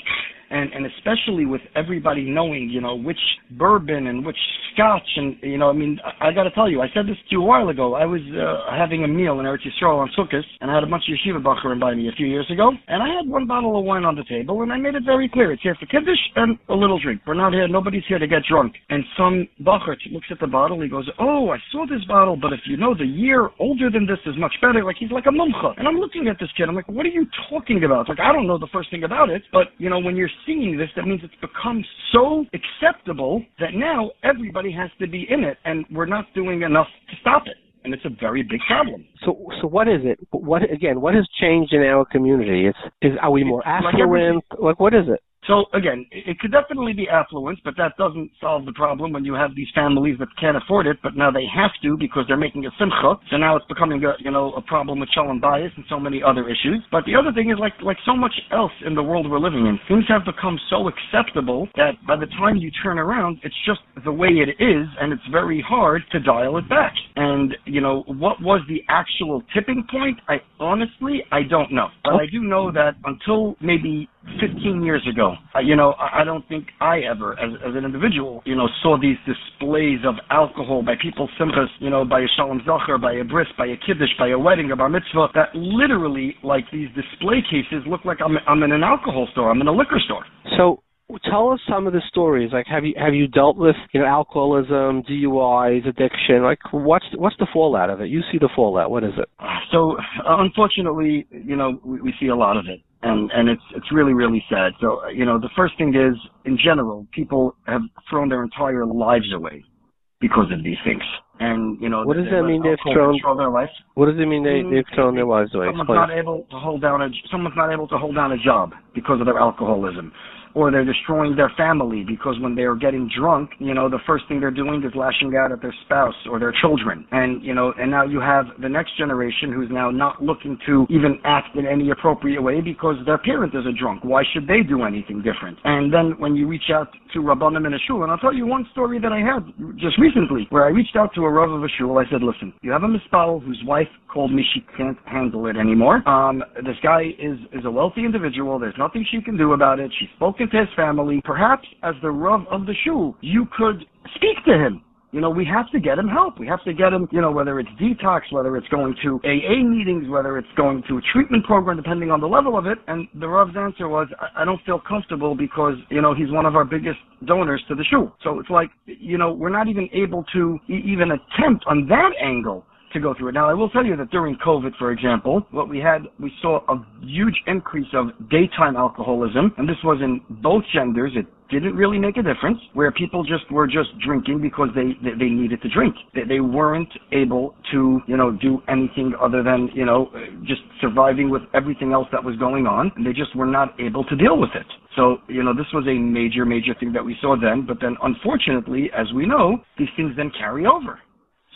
and and especially with everybody knowing, you know, which bourbon and which scotch, and you know, I mean, I, I got to tell you, I said this to you a while ago. I was uh, having a meal in Eretz Yisrael on Sukkot, and I had a bunch of yeshiva bacharim by me a few years ago, and I had one bottle of wine on the table, and I made it very clear, it's here for kiddush and a little drink. We're not here, nobody's here to get drunk. And some bachar looks at the bottle, he goes, oh, I saw this bottle, but if you know the year older than this is much better. Like he's like a mumcha, and I'm looking at this kid, I'm like, what are you talking about? Like I don't know the first thing about it, but you know, when you're seeing this, that means it's become so acceptable that now everybody has to be in it, and we're not doing enough to stop it. And it's a very big problem. So, so what is it? What again? What has changed in our community? It's is are we more affluent? Like what is it? So again, it could definitely be affluence, but that doesn't solve the problem when you have these families that can't afford it, but now they have to because they're making a simcha. So now it's becoming a you know a problem with shalom bayis and so many other issues. But the other thing is like like so much else in the world we're living in, things have become so acceptable that by the time you turn around, it's just the way it is, and it's very hard to dial it back. And you know what was the actual tipping point? I honestly I don't know, but I do know that until maybe 15 years ago. Uh, you know, I, I don't think I ever, as, as an individual, you know, saw these displays of alcohol by people's simchas, you know, by a shalom zacher, by a bris, by a kiddush, by a wedding, by a bar mitzvah, that literally, like these display cases, look like I'm, I'm in an alcohol store, I'm in a liquor store. So tell us some of the stories. Like, have you have you dealt with you know alcoholism, DUIs, addiction? Like, what's what's the fallout of it? You see the fallout. What is it? So, uh, unfortunately, you know, we, we see a lot of it and and it's it's really really sad. So you know, the first thing is in general, people have thrown their entire lives away because of these things. And you know, what does that mean? They've thrown their life. What does it mean they they've thrown their lives away? Someone's Explain. not able to hold down a someone's not able to hold down a job because of their alcoholism. Or they're destroying their family because when they're getting drunk, you know, the first thing they're doing is lashing out at their spouse or their children. And, you know, and now you have the next generation who's now not looking to even act in any appropriate way because their parent is a drunk. Why should they do anything different? And then when you reach out to Rabbanim in a shul, and I'll tell you one story that I had just recently, where I reached out to a Rav of a shul. I said, listen, you have a mispal whose wife called me she can't handle it anymore. Um, this guy is, is a wealthy individual. There's nothing she can do about it. She's spoken to his family. Perhaps as the Rav of the shul, you could speak to him. You know, we have to get him help. We have to get him, you know, whether it's detox, whether it's going to AA meetings, whether it's going to a treatment program, depending on the level of it. And the Rav's answer was, I I don't feel comfortable because, you know, he's one of our biggest donors to the shul. So it's like, you know, we're not even able to e- even attempt on that angle to go through it. Now, I will tell you that during COVID, for example, what we had, we saw a huge increase of daytime alcoholism, and this was in both genders. It didn't really make a difference, where people just were just drinking because they they, they needed to drink. They, they weren't able to, you know, do anything other than, you know, just surviving with everything else that was going on, and they just were not able to deal with it. So, you know, this was a major, major thing that we saw then, but then unfortunately, as we know, these things then carry over.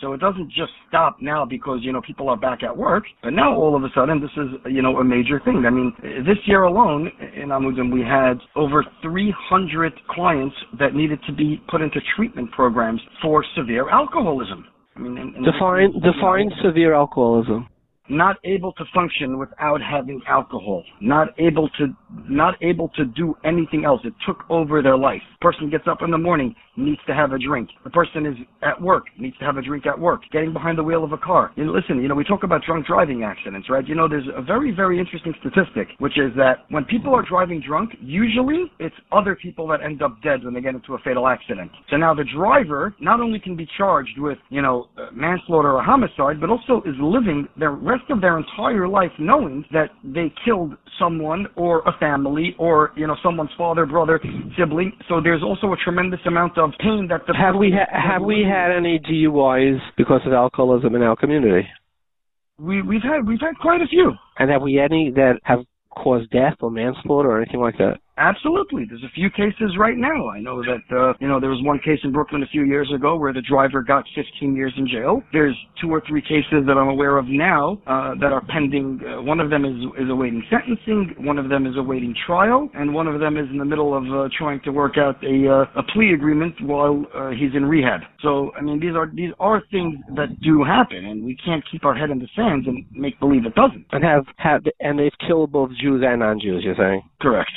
So it doesn't just stop now because, you know, people are back at work, but now all of a sudden this is, you know, a major thing. I mean, this year alone in Amudim we had over 300 clients that needed to be put into treatment programs for severe alcoholism. I mean, and, and Define define know, severe alcoholism. not able to function without having alcohol, not able to not able to do anything else. It took over their life. Person gets up in the morning, needs to have a drink. The person is at work, needs to have a drink at work. Getting behind the wheel of a car. You know, listen, you know, we talk about drunk driving accidents, right? You know, there's a very, very interesting statistic, which is that when people are driving drunk, usually it's other people that end up dead when they get into a fatal accident. So now the driver not only can be charged with, you know, uh, manslaughter or homicide, but also is living the rest of their entire life knowing that they killed someone or a family or, you know, someone's father, brother, sibling. So there's also a tremendous amount of that the Have we ha- have we had any DUIs because of alcoholism in our community? we we've had we've had quite a few. And have we any that have caused death or manslaughter or anything like that? Absolutely. There's a few cases right now. I know that, uh, you know, there was one case in Brooklyn a few years ago where the driver got 15 years in jail. There's two or three cases that I'm aware of now, uh, that are pending. Uh, one of them is, is awaiting sentencing. One of them is awaiting trial. And one of them is in the middle of, uh, trying to work out a, uh, a plea agreement while, uh, he's in rehab. So, I mean, these are, these are things that do happen and we can't keep our head in the sands and make believe it doesn't. And have have and they've killed both Jews and non-Jews. You're saying? Correct.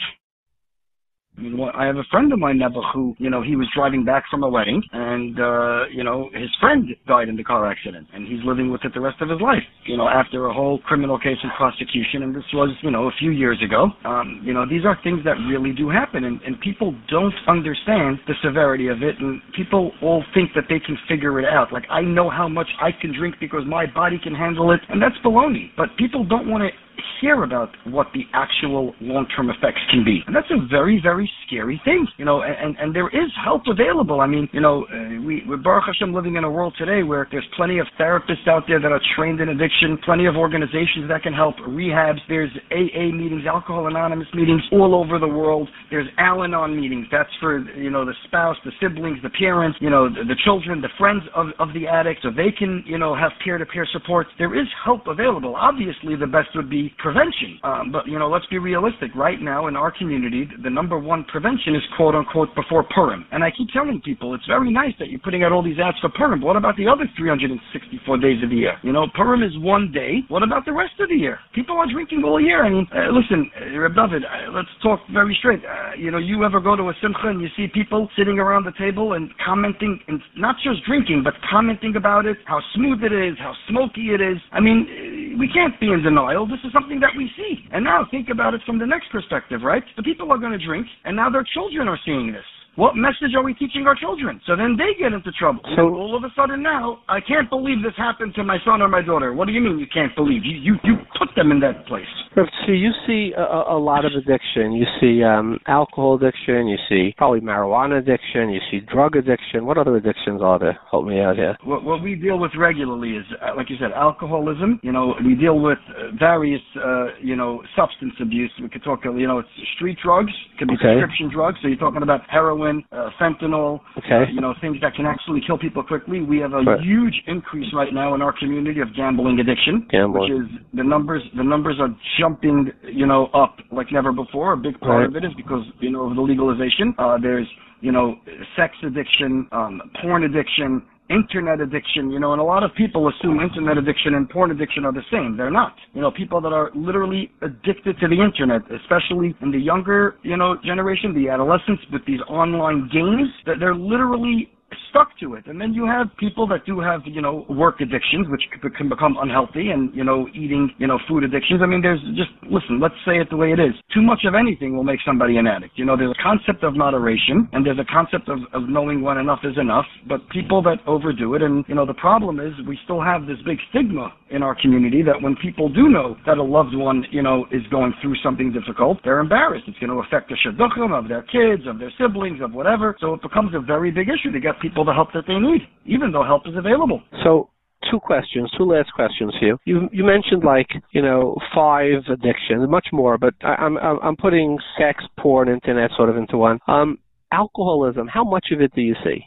I have a friend of mine, Nebuch, who, you know, he was driving back from a wedding, and, uh, you know, his friend died in the car accident, and he's living with it the rest of his life, you know, after a whole criminal case and prosecution, and this was, you know, a few years ago. Um, you know, these are things that really do happen, and, and people don't understand the severity of it, and people all think that they can figure it out. Like, I know how much I can drink because my body can handle it, and that's baloney. But people don't want to hear about what the actual long-term effects can be. And that's a very, very scary thing, you know, and, and there is help available. I mean, you know, uh, we, we're Baruch Hashem living in a world today where there's plenty of therapists out there that are trained in addiction, plenty of organizations that can help, rehabs, there's AA meetings, Alcohol Anonymous meetings all over the world. There's Al-Anon meetings. That's for, you know, the spouse, the siblings, the parents, you know, the, the children, the friends of, of the addict, so they can, you know, have peer-to-peer support. There is help available. Obviously, the best would be prevention. Um, but, you know, let's be realistic. Right now in our community, the number one prevention is quote-unquote before Purim. And I keep telling people, it's very nice that you're putting out all these ads for Purim. But what about the other 364 days of the year? You know, Purim is one day. What about the rest of the year? People are drinking all year. I mean, uh, listen, uh, Reb David, uh, let's talk very straight. Uh, you know, you ever go to a simcha and you see people sitting around the table and commenting, and not just drinking, but commenting about it, how smooth it is, how smoky it is. I mean, uh, we can't be in denial. This is something that we see. And now think about it from the next perspective, right? The people are going to drink, and now their children are seeing this. What message are we teaching our children? So then they get into trouble. So all of a sudden now, I can't believe this happened to my son or my daughter. What do you mean you can't believe? You you, you put them in that place. So you see a, a lot of addiction. You see um, alcohol addiction. You see probably marijuana addiction. You see drug addiction. What other addictions are there? Help me out here. What, what we deal with regularly is, uh, like you said, alcoholism. You know, we deal with uh, various, uh, you know, substance abuse. We could talk, you know, it's street drugs. It could be Okay. prescription drugs. So you're talking about heroin, uh, fentanyl, Okay. uh, you know, things that can actually kill people quickly. We have a Right. huge increase right now in our community of gambling addiction, Gambling. which is the numbers. The numbers are jumping, you know, up like never before. A big part Right. of it is because you know of the legalization. Uh, there's you know sex addiction, um, porn addiction. Internet addiction, you know, and a lot of people assume internet addiction and porn addiction are the same. They're not. You know, people that are literally addicted to the internet, especially in the younger, you know, generation, the adolescents with these online games, that they're literally stuck to it. And then you have people that do have, you know, work addictions, which can become unhealthy and, you know, eating, you know, food addictions. I mean, there's just, listen, let's say it the way it is. Too much of anything will make somebody an addict. You know, there's a concept of moderation and there's a concept of, of knowing when enough is enough, but people that overdo it, and, you know, the problem is we still have this big stigma in our community that when people do know that a loved one, you know, is going through something difficult, they're embarrassed. It's going to affect the shidduchim of their kids, of their siblings, of whatever. So it becomes a very big issue to get people the help that they need, even though help is available. So two questions, two last questions here. You you mentioned like you know five addictions, much more, but I, I'm I'm I'm putting sex, porn, internet sort of into one. Um, alcoholism. How much of it do you see?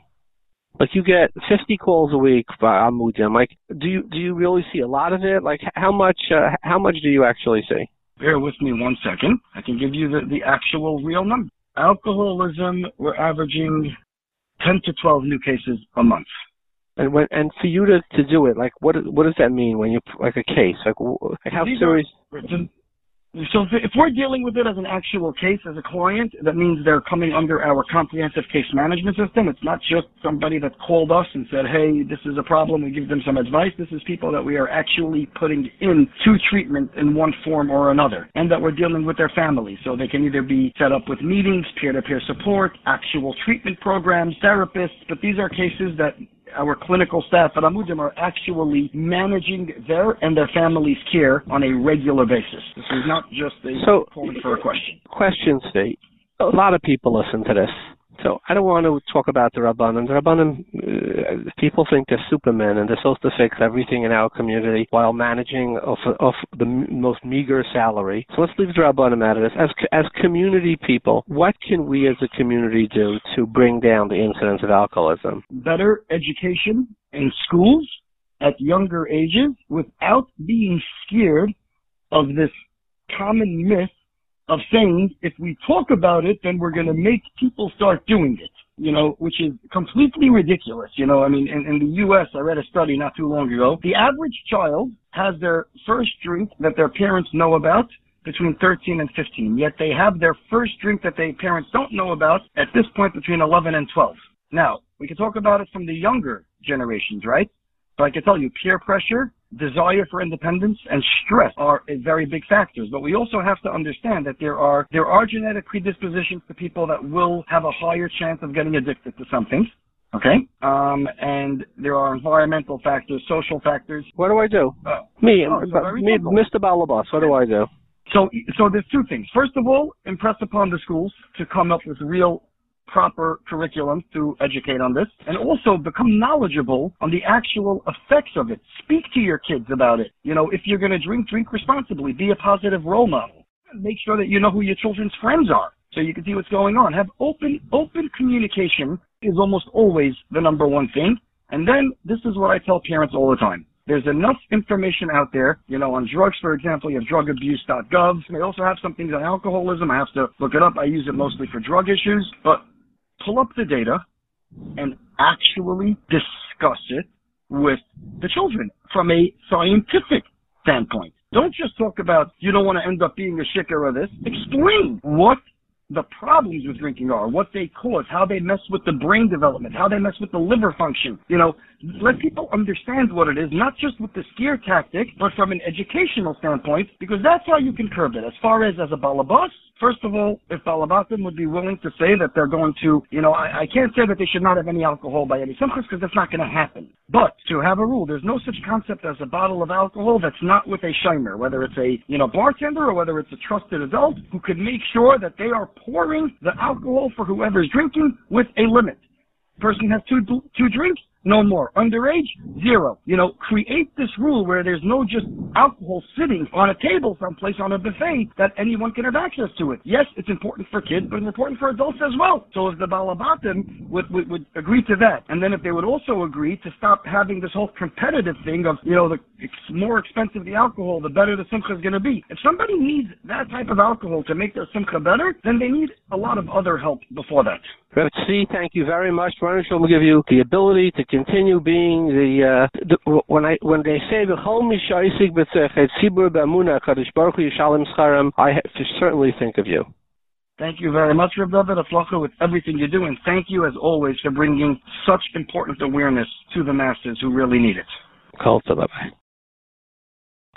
Like you get 50 calls a week by Amudim. Like, do you do you really see a lot of it? Like, how much uh, how much do you actually see? Bear with me one second. I can give you the, the actual real number. Alcoholism, we're averaging 10 to 12 new cases a month. And when and for you to to do it, like what what does that mean when you like a case? Like, like how serious? So if- we're dealing with it as an actual case as a client, that means they're coming under our comprehensive case management system. It's not just somebody that called us and said, hey, this is a problem. We give them some advice. This is people that we are actually putting into treatment in one form or another and that we're dealing with their families. So they can either be set up with meetings, peer-to-peer support, actual treatment programs, therapists, but these are cases that our clinical staff at Amudim are actually managing their and their families' care on a regular basis. This is not just a So- for a question. Question, Steve. A lot of people listen to this. So I don't want to talk about the Rabbanim. The Rabbanim, uh, people think they're supermen and they're supposed to fix everything in our community while managing off, off the m- most meager salary. So let's leave the Rabbanim out of this. As, as community people, what can we as a community do to bring down the incidence of alcoholism? Better education in schools at younger ages without being scared of this common myth of saying if we talk about it, then we're going to make people start doing it. You know, which is completely ridiculous. You know, I mean, in, in the U.S., I read a study not too long ago. The average child has their first drink that their parents know about between 13 and 15. Yet they have their first drink that their parents don't know about at this point between 11 and 12. Now, we can talk about it from the younger generations, right? But I can tell you, peer pressure, desire for independence, and stress are very big factors. But we also have to understand that there are there are genetic predispositions to people that will have a higher chance of getting addicted to something. Okay, um, and there are environmental factors, social factors. What do I do? Uh, me, oh, me. Mr. Balabas. What do I do? So, so there's two things. First of all, impress upon the schools to come up with real proper curriculum to educate on this and also become knowledgeable on the actual effects of it. Speak to your kids about it. You know, if you're going to drink, drink responsibly. Be a positive role model. Make sure that you know who your children's friends are so you can see what's going on. Have open, open communication is almost always the number one thing. And then this is what I tell parents all the time. There's enough information out there, you know, on drugs, for example, you have drugabuse.gov. They also have some things on alcoholism. I have to look it up. I use it mostly for drug issues, but pull up the data and actually discuss it with the children from a scientific standpoint. Don't just talk about you don't want to end up being a shicker of this. Explain what the problems with drinking are, what they cause, how they mess with the brain development, how they mess with the liver function. You know, let people understand what it is, not just with the scare tactic, but from an educational standpoint, because that's how you can curb it. As far as as a balabas, first of all, if balabatim would be willing to say that they're going to, you know, I, I can't say that they should not have any alcohol by any simchas because that's not going to happen. But to have a rule, there's no such concept as a bottle of alcohol that's not with a shimer, whether it's a, you know, bartender or whether it's a trusted adult who can make sure that they are pouring the alcohol for whoever's drinking with a limit. Person has two two drinks, no more. Underage, zero. You know, create this rule where there's no just alcohol sitting on a table someplace on a buffet that anyone can have access to it. Yes, it's important for kids, but it's important for adults as well. So if the Balabatim would, would, would agree to that, and then if they would also agree to stop having this whole competitive thing of, you know, the more expensive the alcohol, the better the simcha is going to be. If somebody needs that type of alcohol to make their simcha better, then they need a lot of other help before that. Tzvi, thank you very much. Ron will give you the ability to continue being the, uh, the when I when they say the home mishaisig b'tzechet tzibur b'amuna kadosh baruch hu yishalem scharam, I to certainly think of you. Thank you very much, Reb David Aflacha, with everything you do, and thank you as always for bringing such important awareness to the masses who really need it. call Kol bye.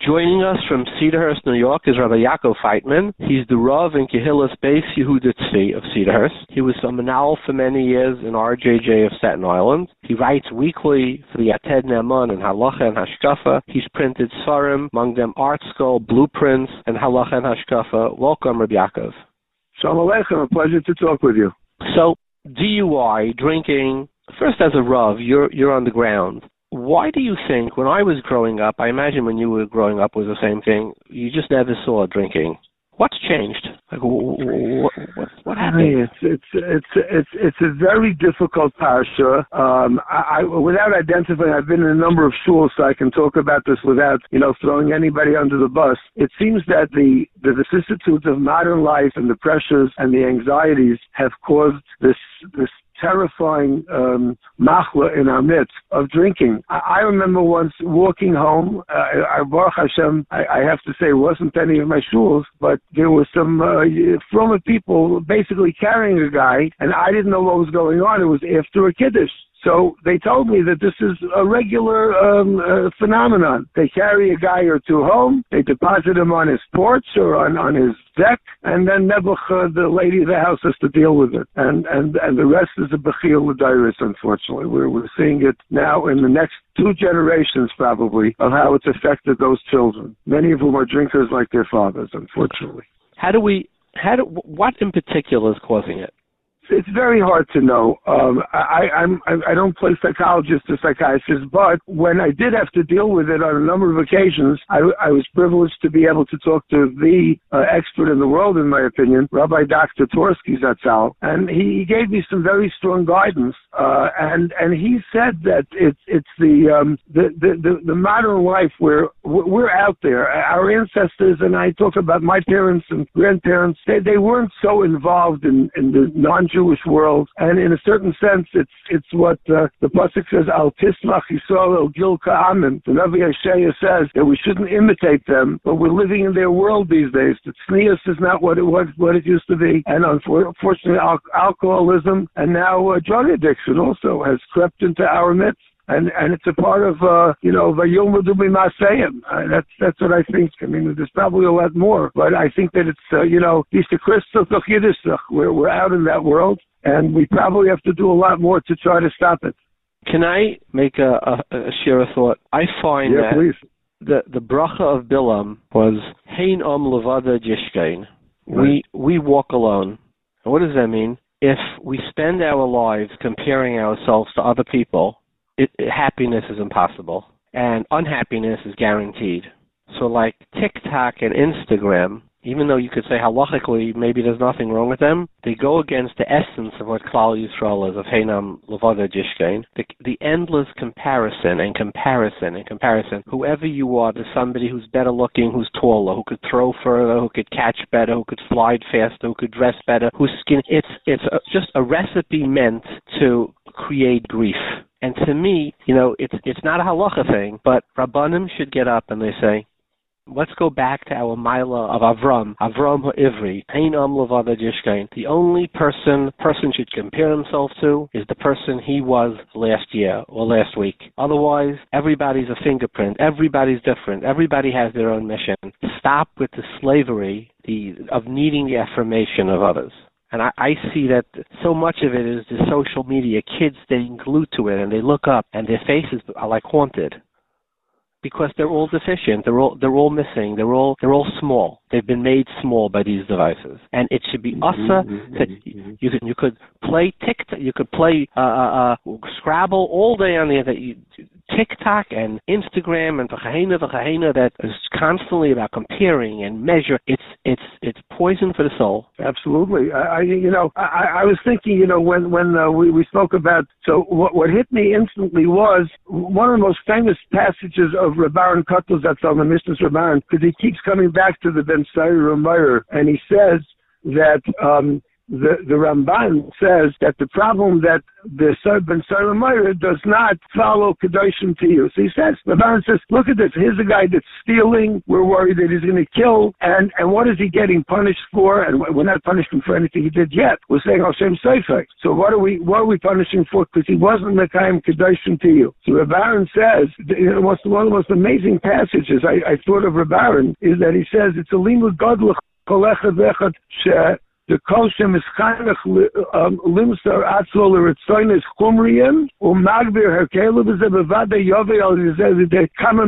Joining us from Cedarhurst, New York, is Rabbi Yaakov Feitman. He's the Rav in Kehillas Beis Yehuda Tzvi of Cedarhurst. He was a Manal for many years in RJJ of Staten Island. He writes weekly for the Yated Ne'eman and Halacha and Hashkafa. He's printed Sarim, among them Art Skull, Blueprints, and Halacha and Hashkafa. Welcome, Rabbi Yaakov. Shalom Aleichem, a pleasure to talk with you. So, DUI, drinking, first as a Rav, you're, you're on the ground why do you think when I was growing up, I imagine when you were growing up was the same thing, you just never saw drinking. What's changed? Like what, what, what happened? It's it's it's it's it's a very difficult parsha. Um, I, I without identifying, I've been in a number of schools, so I can talk about this without you know throwing anybody under the bus. It seems that the the vicissitudes of modern life and the pressures and the anxieties have caused this this terrifying um, machla in our midst of drinking. I, I remember once walking home. Uh, I, Baruch Hashem, I, I have to say, it wasn't any of my shuls, but there were some uh, from people basically carrying a guy, and I didn't know what was going on. It was after a kiddush. So they told me that this is a regular um, uh, phenomenon. They carry a guy or two home, they deposit him on his porch or on, on his deck, and then Nebuch, uh, the lady of the house, has to deal with it. And and and the rest is a bechil l'dairis, unfortunately. We're, we're seeing it now in the next two generations, probably, of how it's affected those children, many of whom are drinkers like their fathers, unfortunately. How do we, how do, what in particular is causing it? It's very hard to know. Um, I, I'm I don't play psychologist or psychiatrist, but when I did have to deal with it on a number of occasions, I, I was privileged to be able to talk to the uh, expert in the world, in my opinion, Rabbi Dr. Twerski Zatzal, and he gave me some very strong guidance. Uh, and and he said that it's it's the, um, the the the the modern life where we're out there. Our ancestors and I talk about my parents and grandparents. They they weren't so involved in in the non-Jewish Jewish world, and in a certain sense, it's it's what uh, the pasuk says: "Al tismach Yisrael el gil ka'amin." The Rabbi Yeshaya says that we shouldn't imitate them, but we're living in their world these days. That tznius is not what it was, what it used to be, and unfortunately, al- alcoholism and now uh, drug addiction also has crept into our midst and and it's a part of uh, you know vayilmudu b'masayim. Uh, that's that's what I think. I mean, there's probably a lot more, but I think that it's uh, you know these Christos we're we're out in that world, and we probably have to do a lot more to try to stop it. Can I make a, a, a share a thought? I find Yeah, that please. the the bracha of Bilam was Hein Om Levada Jishkein. We we walk alone. And what does that mean? If we spend our lives comparing ourselves to other people, it, it- happiness is impossible, and unhappiness is guaranteed. So, like TikTok and Instagram, even though you could say halachically maybe there's nothing wrong with them, they go against the essence of what Klal Yisrael is of Heinam Levada Jishkein. The, the endless comparison and comparison and comparison. Whoever you are, there's somebody who's better looking, who's taller, who could throw further, who could catch better, who could slide faster, who could dress better, whose skin. It's it's a, just a recipe meant to create grief. And to me, you know, it's it's not a halacha thing, but rabbanim should get up and they say, Let's go back to our Mila of Avram, Avram Ivri, Ein Am. The only person person should compare himself to is the person he was last year or last week. Otherwise, everybody's a fingerprint. Everybody's different. Everybody has their own mission. Stop with the slavery the, of needing the affirmation of others. And I, I see that so much of it is the social media, kids staying glued to it, and they look up and their faces are like haunted because they're all deficient. They're all they're all missing. They're all they're all small. They've been made small by these devices, and it should be asa. To, you could you could play TikTok, you could play uh, uh, uh, Scrabble all day on the internet. You, TikTok and Instagram and v'chahena v'chahena that is constantly about comparing and measure. It's it's it's poison for the soul. Absolutely. I, I you know, I, I was thinking, you know, when when uh, we we spoke about. So what what hit me instantly was one of the most famous passages of Reb Aharon Kotler that's on the Mishnah's Rabbaran because he keeps coming back to the Ben Sair Rameyer and he says that. um the, the Ramban says that the problem that the Ben Saramaya does not follow Kedoshim Tihyu. So he says, the Ramban says, look at this. Here's a guy that's stealing. We're worried that he's going to kill. And, and what is he getting punished for? And we're not punishing him for anything he did yet. We're saying oh, Hashem Seifek. So what are we, what are we punishing for? Because he wasn't the Mekayim Kedoshim Tihyu. So Rabbaran says, you know, one of the most amazing passages I, I thought of Rabbaran is that he says, it's a limud godlach kolechad vechad the koshem is chanech limsar atzol eretzoynes chumriyim umagbir herkelu b'ze bevada yove al yizeh kama.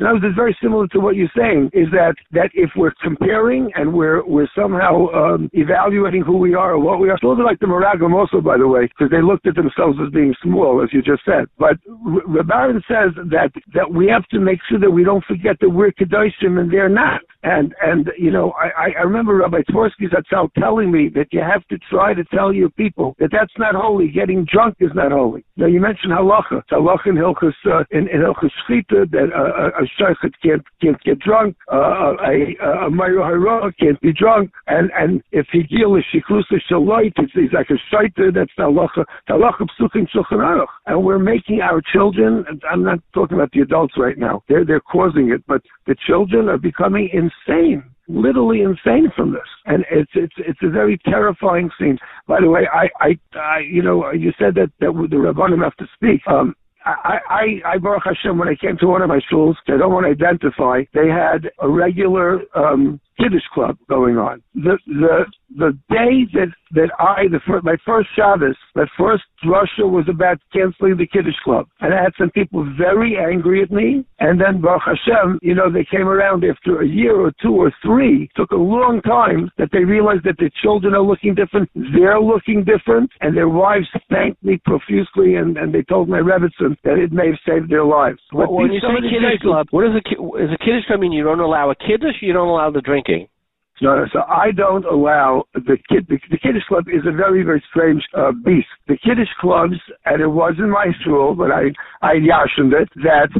Now, this is very similar to what you're saying, is that, that if we're comparing and we're, we're somehow um, evaluating who we are or what we are, sort of like the Meraglim also, by the way, because they looked at themselves as being small, as you just said. But Rabbaran says that, that we have to make sure that we don't forget that we're Kedoshim and they're not. And, and you know, I, I remember Rabbi Twerski Zatzal telling me that you have to try to tell your people that that's not holy. Getting drunk is not holy. Now, you mentioned halacha. It's halacha in Hilchas, uh, in, in Shchita that uh, a sheikhet can't, can't get drunk, uh, a, a Hara can't be drunk, and, and if he deal is shiklusa shaloit, it's, it's like a shaita, that's halacha, halacha psuchim shulchan aruch. And we're making our children, I'm not talking about the adults right now, they're, they're causing it, but the children are becoming insane literally insane from this, and it's it's it's a very terrifying scene. By the way, I I, I you know you said that that the rabbanim have to speak. Um, I, I, I, Baruch Hashem, when I came to one of my schools, I don't want to identify, they had a regular um, Kiddush club going on. The the the day that that I the fir- my first Shabbos, my first drasha was about canceling the Kiddush club, and I had some people very angry at me. And then Baruch Hashem, you know, they came around after a year or two or three. It took a long time that they realized that their children are looking different, they're looking different, and their wives thanked me profusely, and and they told my Rebbitzin that it may have saved their lives. But Well, when you say kiddush club, what is a is a kiddush club mean? You don't allow a kiddush, you don't allow the drinking. No, no, so I don't allow the kid. The, the Kiddush club is a very, very strange uh, beast. The Kiddush clubs, and it was in my school, but I I yashined it that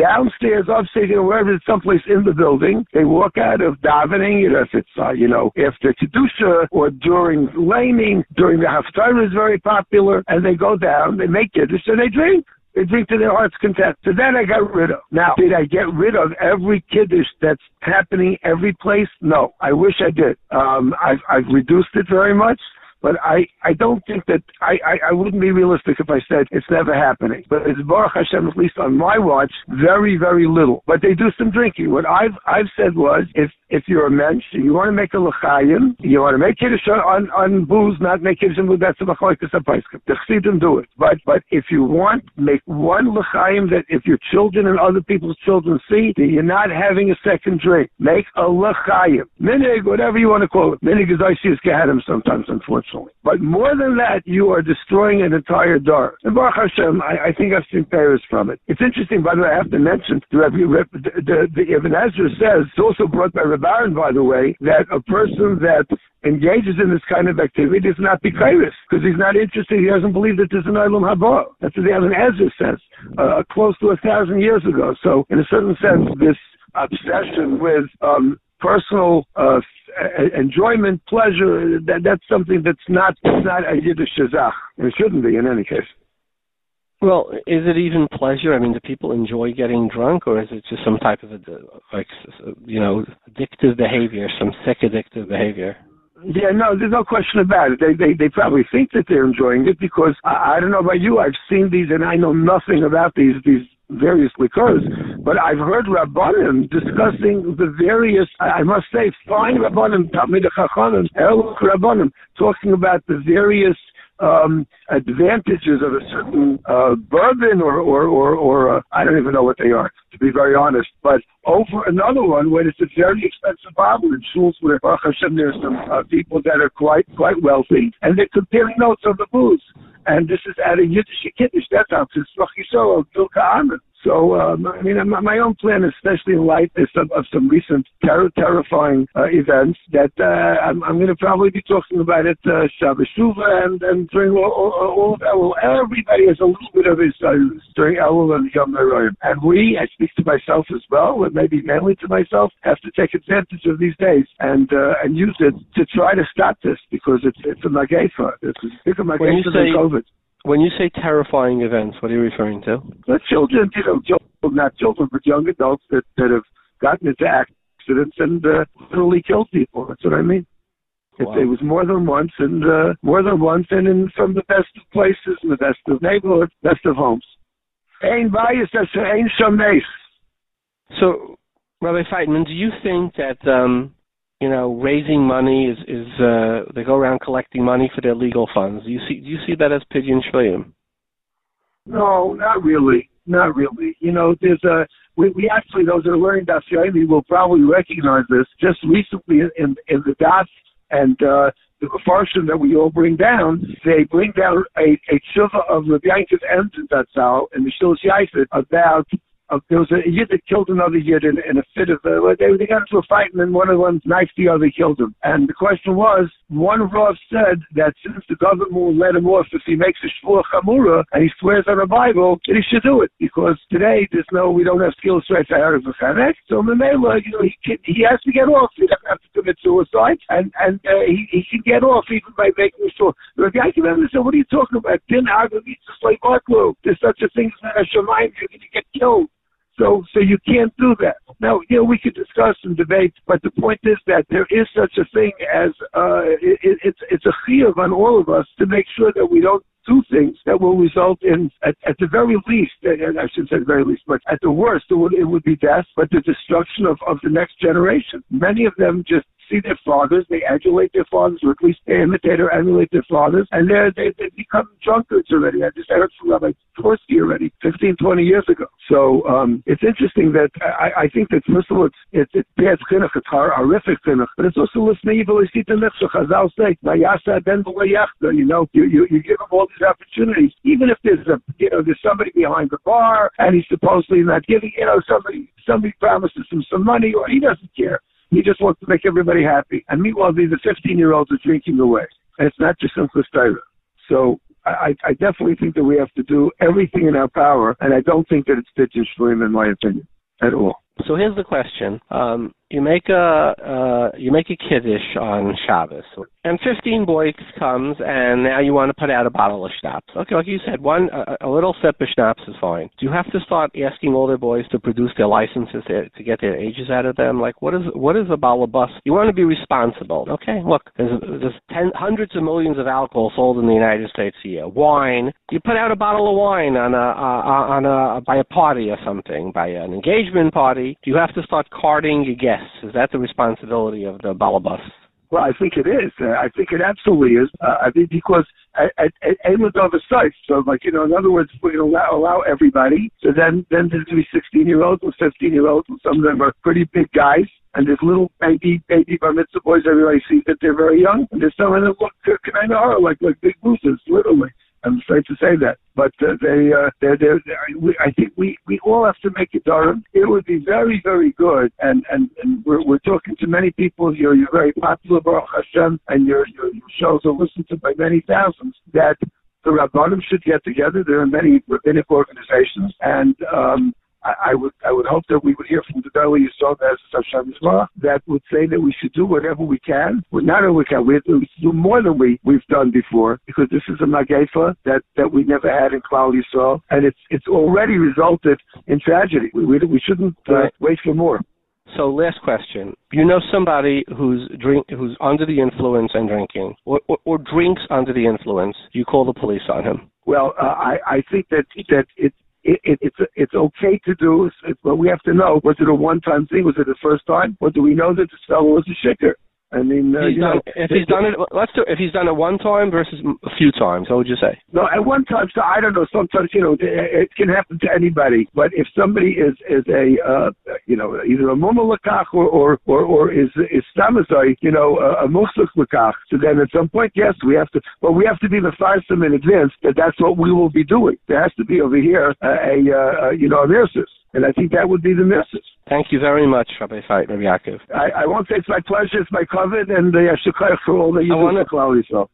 downstairs, upstairs, you know, wherever it's someplace in the building, they walk out of davening, you know, if it's uh, you know after kedusha or during laning, during the haftarah is very popular, and they go down, they make kiddush, and they drink. They drink to their heart's content. So then I got rid of. Now, did I get rid of every kiddush that's happening every place? No. I wish I did. Um, I've, I've reduced it very much. But I, I don't think that I, I, I wouldn't be realistic if I said it's never happening. But it's Baruch Hashem, at least on my watch, very, very little. But they do some drinking. What I've I've said was if if you're a mensch, you want to make a l'chaim, you want to make kiddush on, on booze, not make kiddush on booze, that's a machlokes a The chassidim do it. But, but if you want, make one l'chaim that if your children and other people's children see that you're not having a second drink, make a l'chaim. Minig, whatever you want to call it. Minig is Isis Gehadim sometimes, unfortunately. But more than that, you are destroying an entire dar. And Baruch Hashem, I, I think I've seen pairs from it. It's interesting, by the way, I have to mention, the, the, the, the Ibn Ezra says, it's also brought by Rabbaran, by the way, that a person that engages in this kind of activity does not be kairis because he's not interested. He doesn't believe that there's an Olam Haba. That's what the Ibn Ezra says, uh, close to a thousand years ago. So, in a certain sense, this obsession with um, personal uh, enjoyment, pleasure, that, that's something that's not, not a Yiddish shazach. It shouldn't be in any case. Well, is it even pleasure? I mean, do people enjoy getting drunk, or is it just some type of a, like you know addictive behavior, some sick addictive behavior? Yeah, no, there's no question about it. They they they probably think that they're enjoying it because I, I don't know about you. I've seen these and I know nothing about these these various liqueurs, but I've heard Rabbanim discussing the various. I must say, fine Rabbanim, Talmid Chachanim, Rabbanim, talking about the various um, advantages of a certain uh, bourbon or or or, or uh, I don't even know what they are to be very honest. But over another one when it's a very expensive bottle in shuls where Baruch Hashem there's some uh, people that are quite quite wealthy and they're comparing notes on the booze. And this is at a Yiddish Kiddush. That's how it's Yisrael, Amen. So, um, I mean, my own plan, especially in light of some, of some recent ter- terrifying uh, events, that uh, I'm, I'm going to probably be talking about it uh, Shabbos Shuvah and, and during all, all, all of Elul. Everybody has a little bit of his uh, during Elul and Yamim Noraim. And we, I speak to myself as well, and maybe mainly to myself, have to take advantage of these days and uh, and use it to try to stop this because it's it's a magafa. It's a bigger magafa than COVID. When you say terrifying events, what are you referring to? The children, you know, children, not children, but young adults that, that have gotten into accidents and uh, literally killed people. That's what I mean. Wow. It, it, was more than once, and uh, more than once, and in from the best of places, and the best of neighborhoods, best of homes. Ain bias, that's ain shameis. So, Rabbi Feitman, do you think that um, you know, raising money is is uh, they go around collecting money for their legal funds. Do you see do you see that as pidyon shvuyim? No, not really, not really. You know, there's a we, we actually those that are learning Yomi will probably recognize this. Just recently in in the Daf and uh, the farshim that we all bring down, they bring down a a of Rabbi Yankov Emden Zatzal and Michelle Shaifet about uh, there was a yid that killed another yid in, in a fit of uh, they they got into a fight and then one of them knifed the other, killed him. And the question was, one Rav said that since the government will let him off if he makes a shvur chamura and he swears on the Bible, that he should do it because today there's no we don't have skills right to Erev So Mamela, you know, he can, he has to get off. He doesn't have to commit suicide, and and uh, he he can get off even by making a shvur. The guy came said, "What are you talking about? Din Agam eats a slave There's such a thing as a Shemayim. You're going to get killed." So, so you can't do that. Now, you know, we could discuss and debate, but the point is that there is such a thing as uh, it, it's it's a chiyuv on all of us to make sure that we don't do things that will result in, at, at the very least, and I shouldn't say the very least, but at the worst, it would, it would be death, but the destruction of, of the next generation. Many of them just see their fathers, they adulate their fathers, or at least they imitate or emulate their fathers, and they're, they, they become drunkards already. I just heard from Rabbi Twerski already 15, 20 years ago. So um, it's interesting that I, I think that, first of all, it's, it's, bad chinuch, it's horrific chinuch, but it's also listening evil. Chazal say, you know, you, you, you give them all these opportunities, even if there's a, you know, there's somebody behind the bar and he's supposedly not giving, you know, somebody, somebody promises him some money or he doesn't care. He just wants to make everybody happy. And meanwhile, these are 15 year olds are drinking away. And it's not just Simchas Torah. So I, I definitely think that we have to do everything in our power, and I don't think that it's Pidyon Shvuyim, in my opinion, at all. So here's the question: um, You make a uh, you make a kiddush on Shabbos, and 15 boys comes, and now you want to put out a bottle of schnapps. Okay, like you said, one a, a little sip of schnapps is fine. Do you have to start asking their boys to produce their licenses to get their ages out of them? Like, what is what is a bottle of bus? You want to be responsible. Okay, look, there's there's ten, hundreds of millions of alcohol sold in the United States a year. Wine, you put out a bottle of wine on a uh, on a by a party or something, by an engagement party. Do you have to start carding your guests? Guests? Is that the responsibility of the balabas? Well, I think it is. I think it absolutely is. Uh, I think because at aim of sites. So, like you know, in other words, we allow allow everybody. So then, then there's going to be 16 year olds or 15 year olds, and some of them are pretty big guys. And there's little baby baby bar mitzvah boys. Everybody sees that they're very young, and there's some of them look kind of are like like big mooses, literally. I'm afraid to say that, but uh, they, uh, they're, they're, they're, I think we, we all have to make it Durham. It would be very, very good, and and, and we're, we're talking to many people. You're you're very popular, Baruch Hashem, and your your shows are listened to by many thousands. That the Rabbanim should get together. There are many rabbinic organizations, and um, I, I would I would hope that we would hear from the Dali Yisrael that would say that we should do whatever we can. Well, not only we can, we do more than we we've done before because this is a magefa that that we never had in Klal Yisrael, and it's it's already resulted in tragedy. We we, we shouldn't uh, wait for more. So, last question: You know somebody who's drink who's under the influence and drinking, or, or, or drinks under the influence. You call the police on him. Well, uh, I I think that that it it, it, it's it's okay to do, but we have to know: was it a one-time thing? Was it the first time, or do we know that this fellow was a shicker? I mean, uh, you done, know, if he's done it, let's do. If he's done it one time versus a few times, what would you say? No, at one time, so I don't know. Sometimes you know it it can happen to anybody. But if somebody is is a uh, you know either a mumalakach or or or, or is is stamazai, you know a, a lakach, so then at some point, yes, we have to. But we have to be the first in advance that that's what we will be doing. There has to be over here a, a, a you know a nurses. And I think that would be the message. Thank you very much, Rabbi Fight, Rabbi Yaakov. I, I won't say it's my pleasure, it's my kavod, and the uh, for all that you do for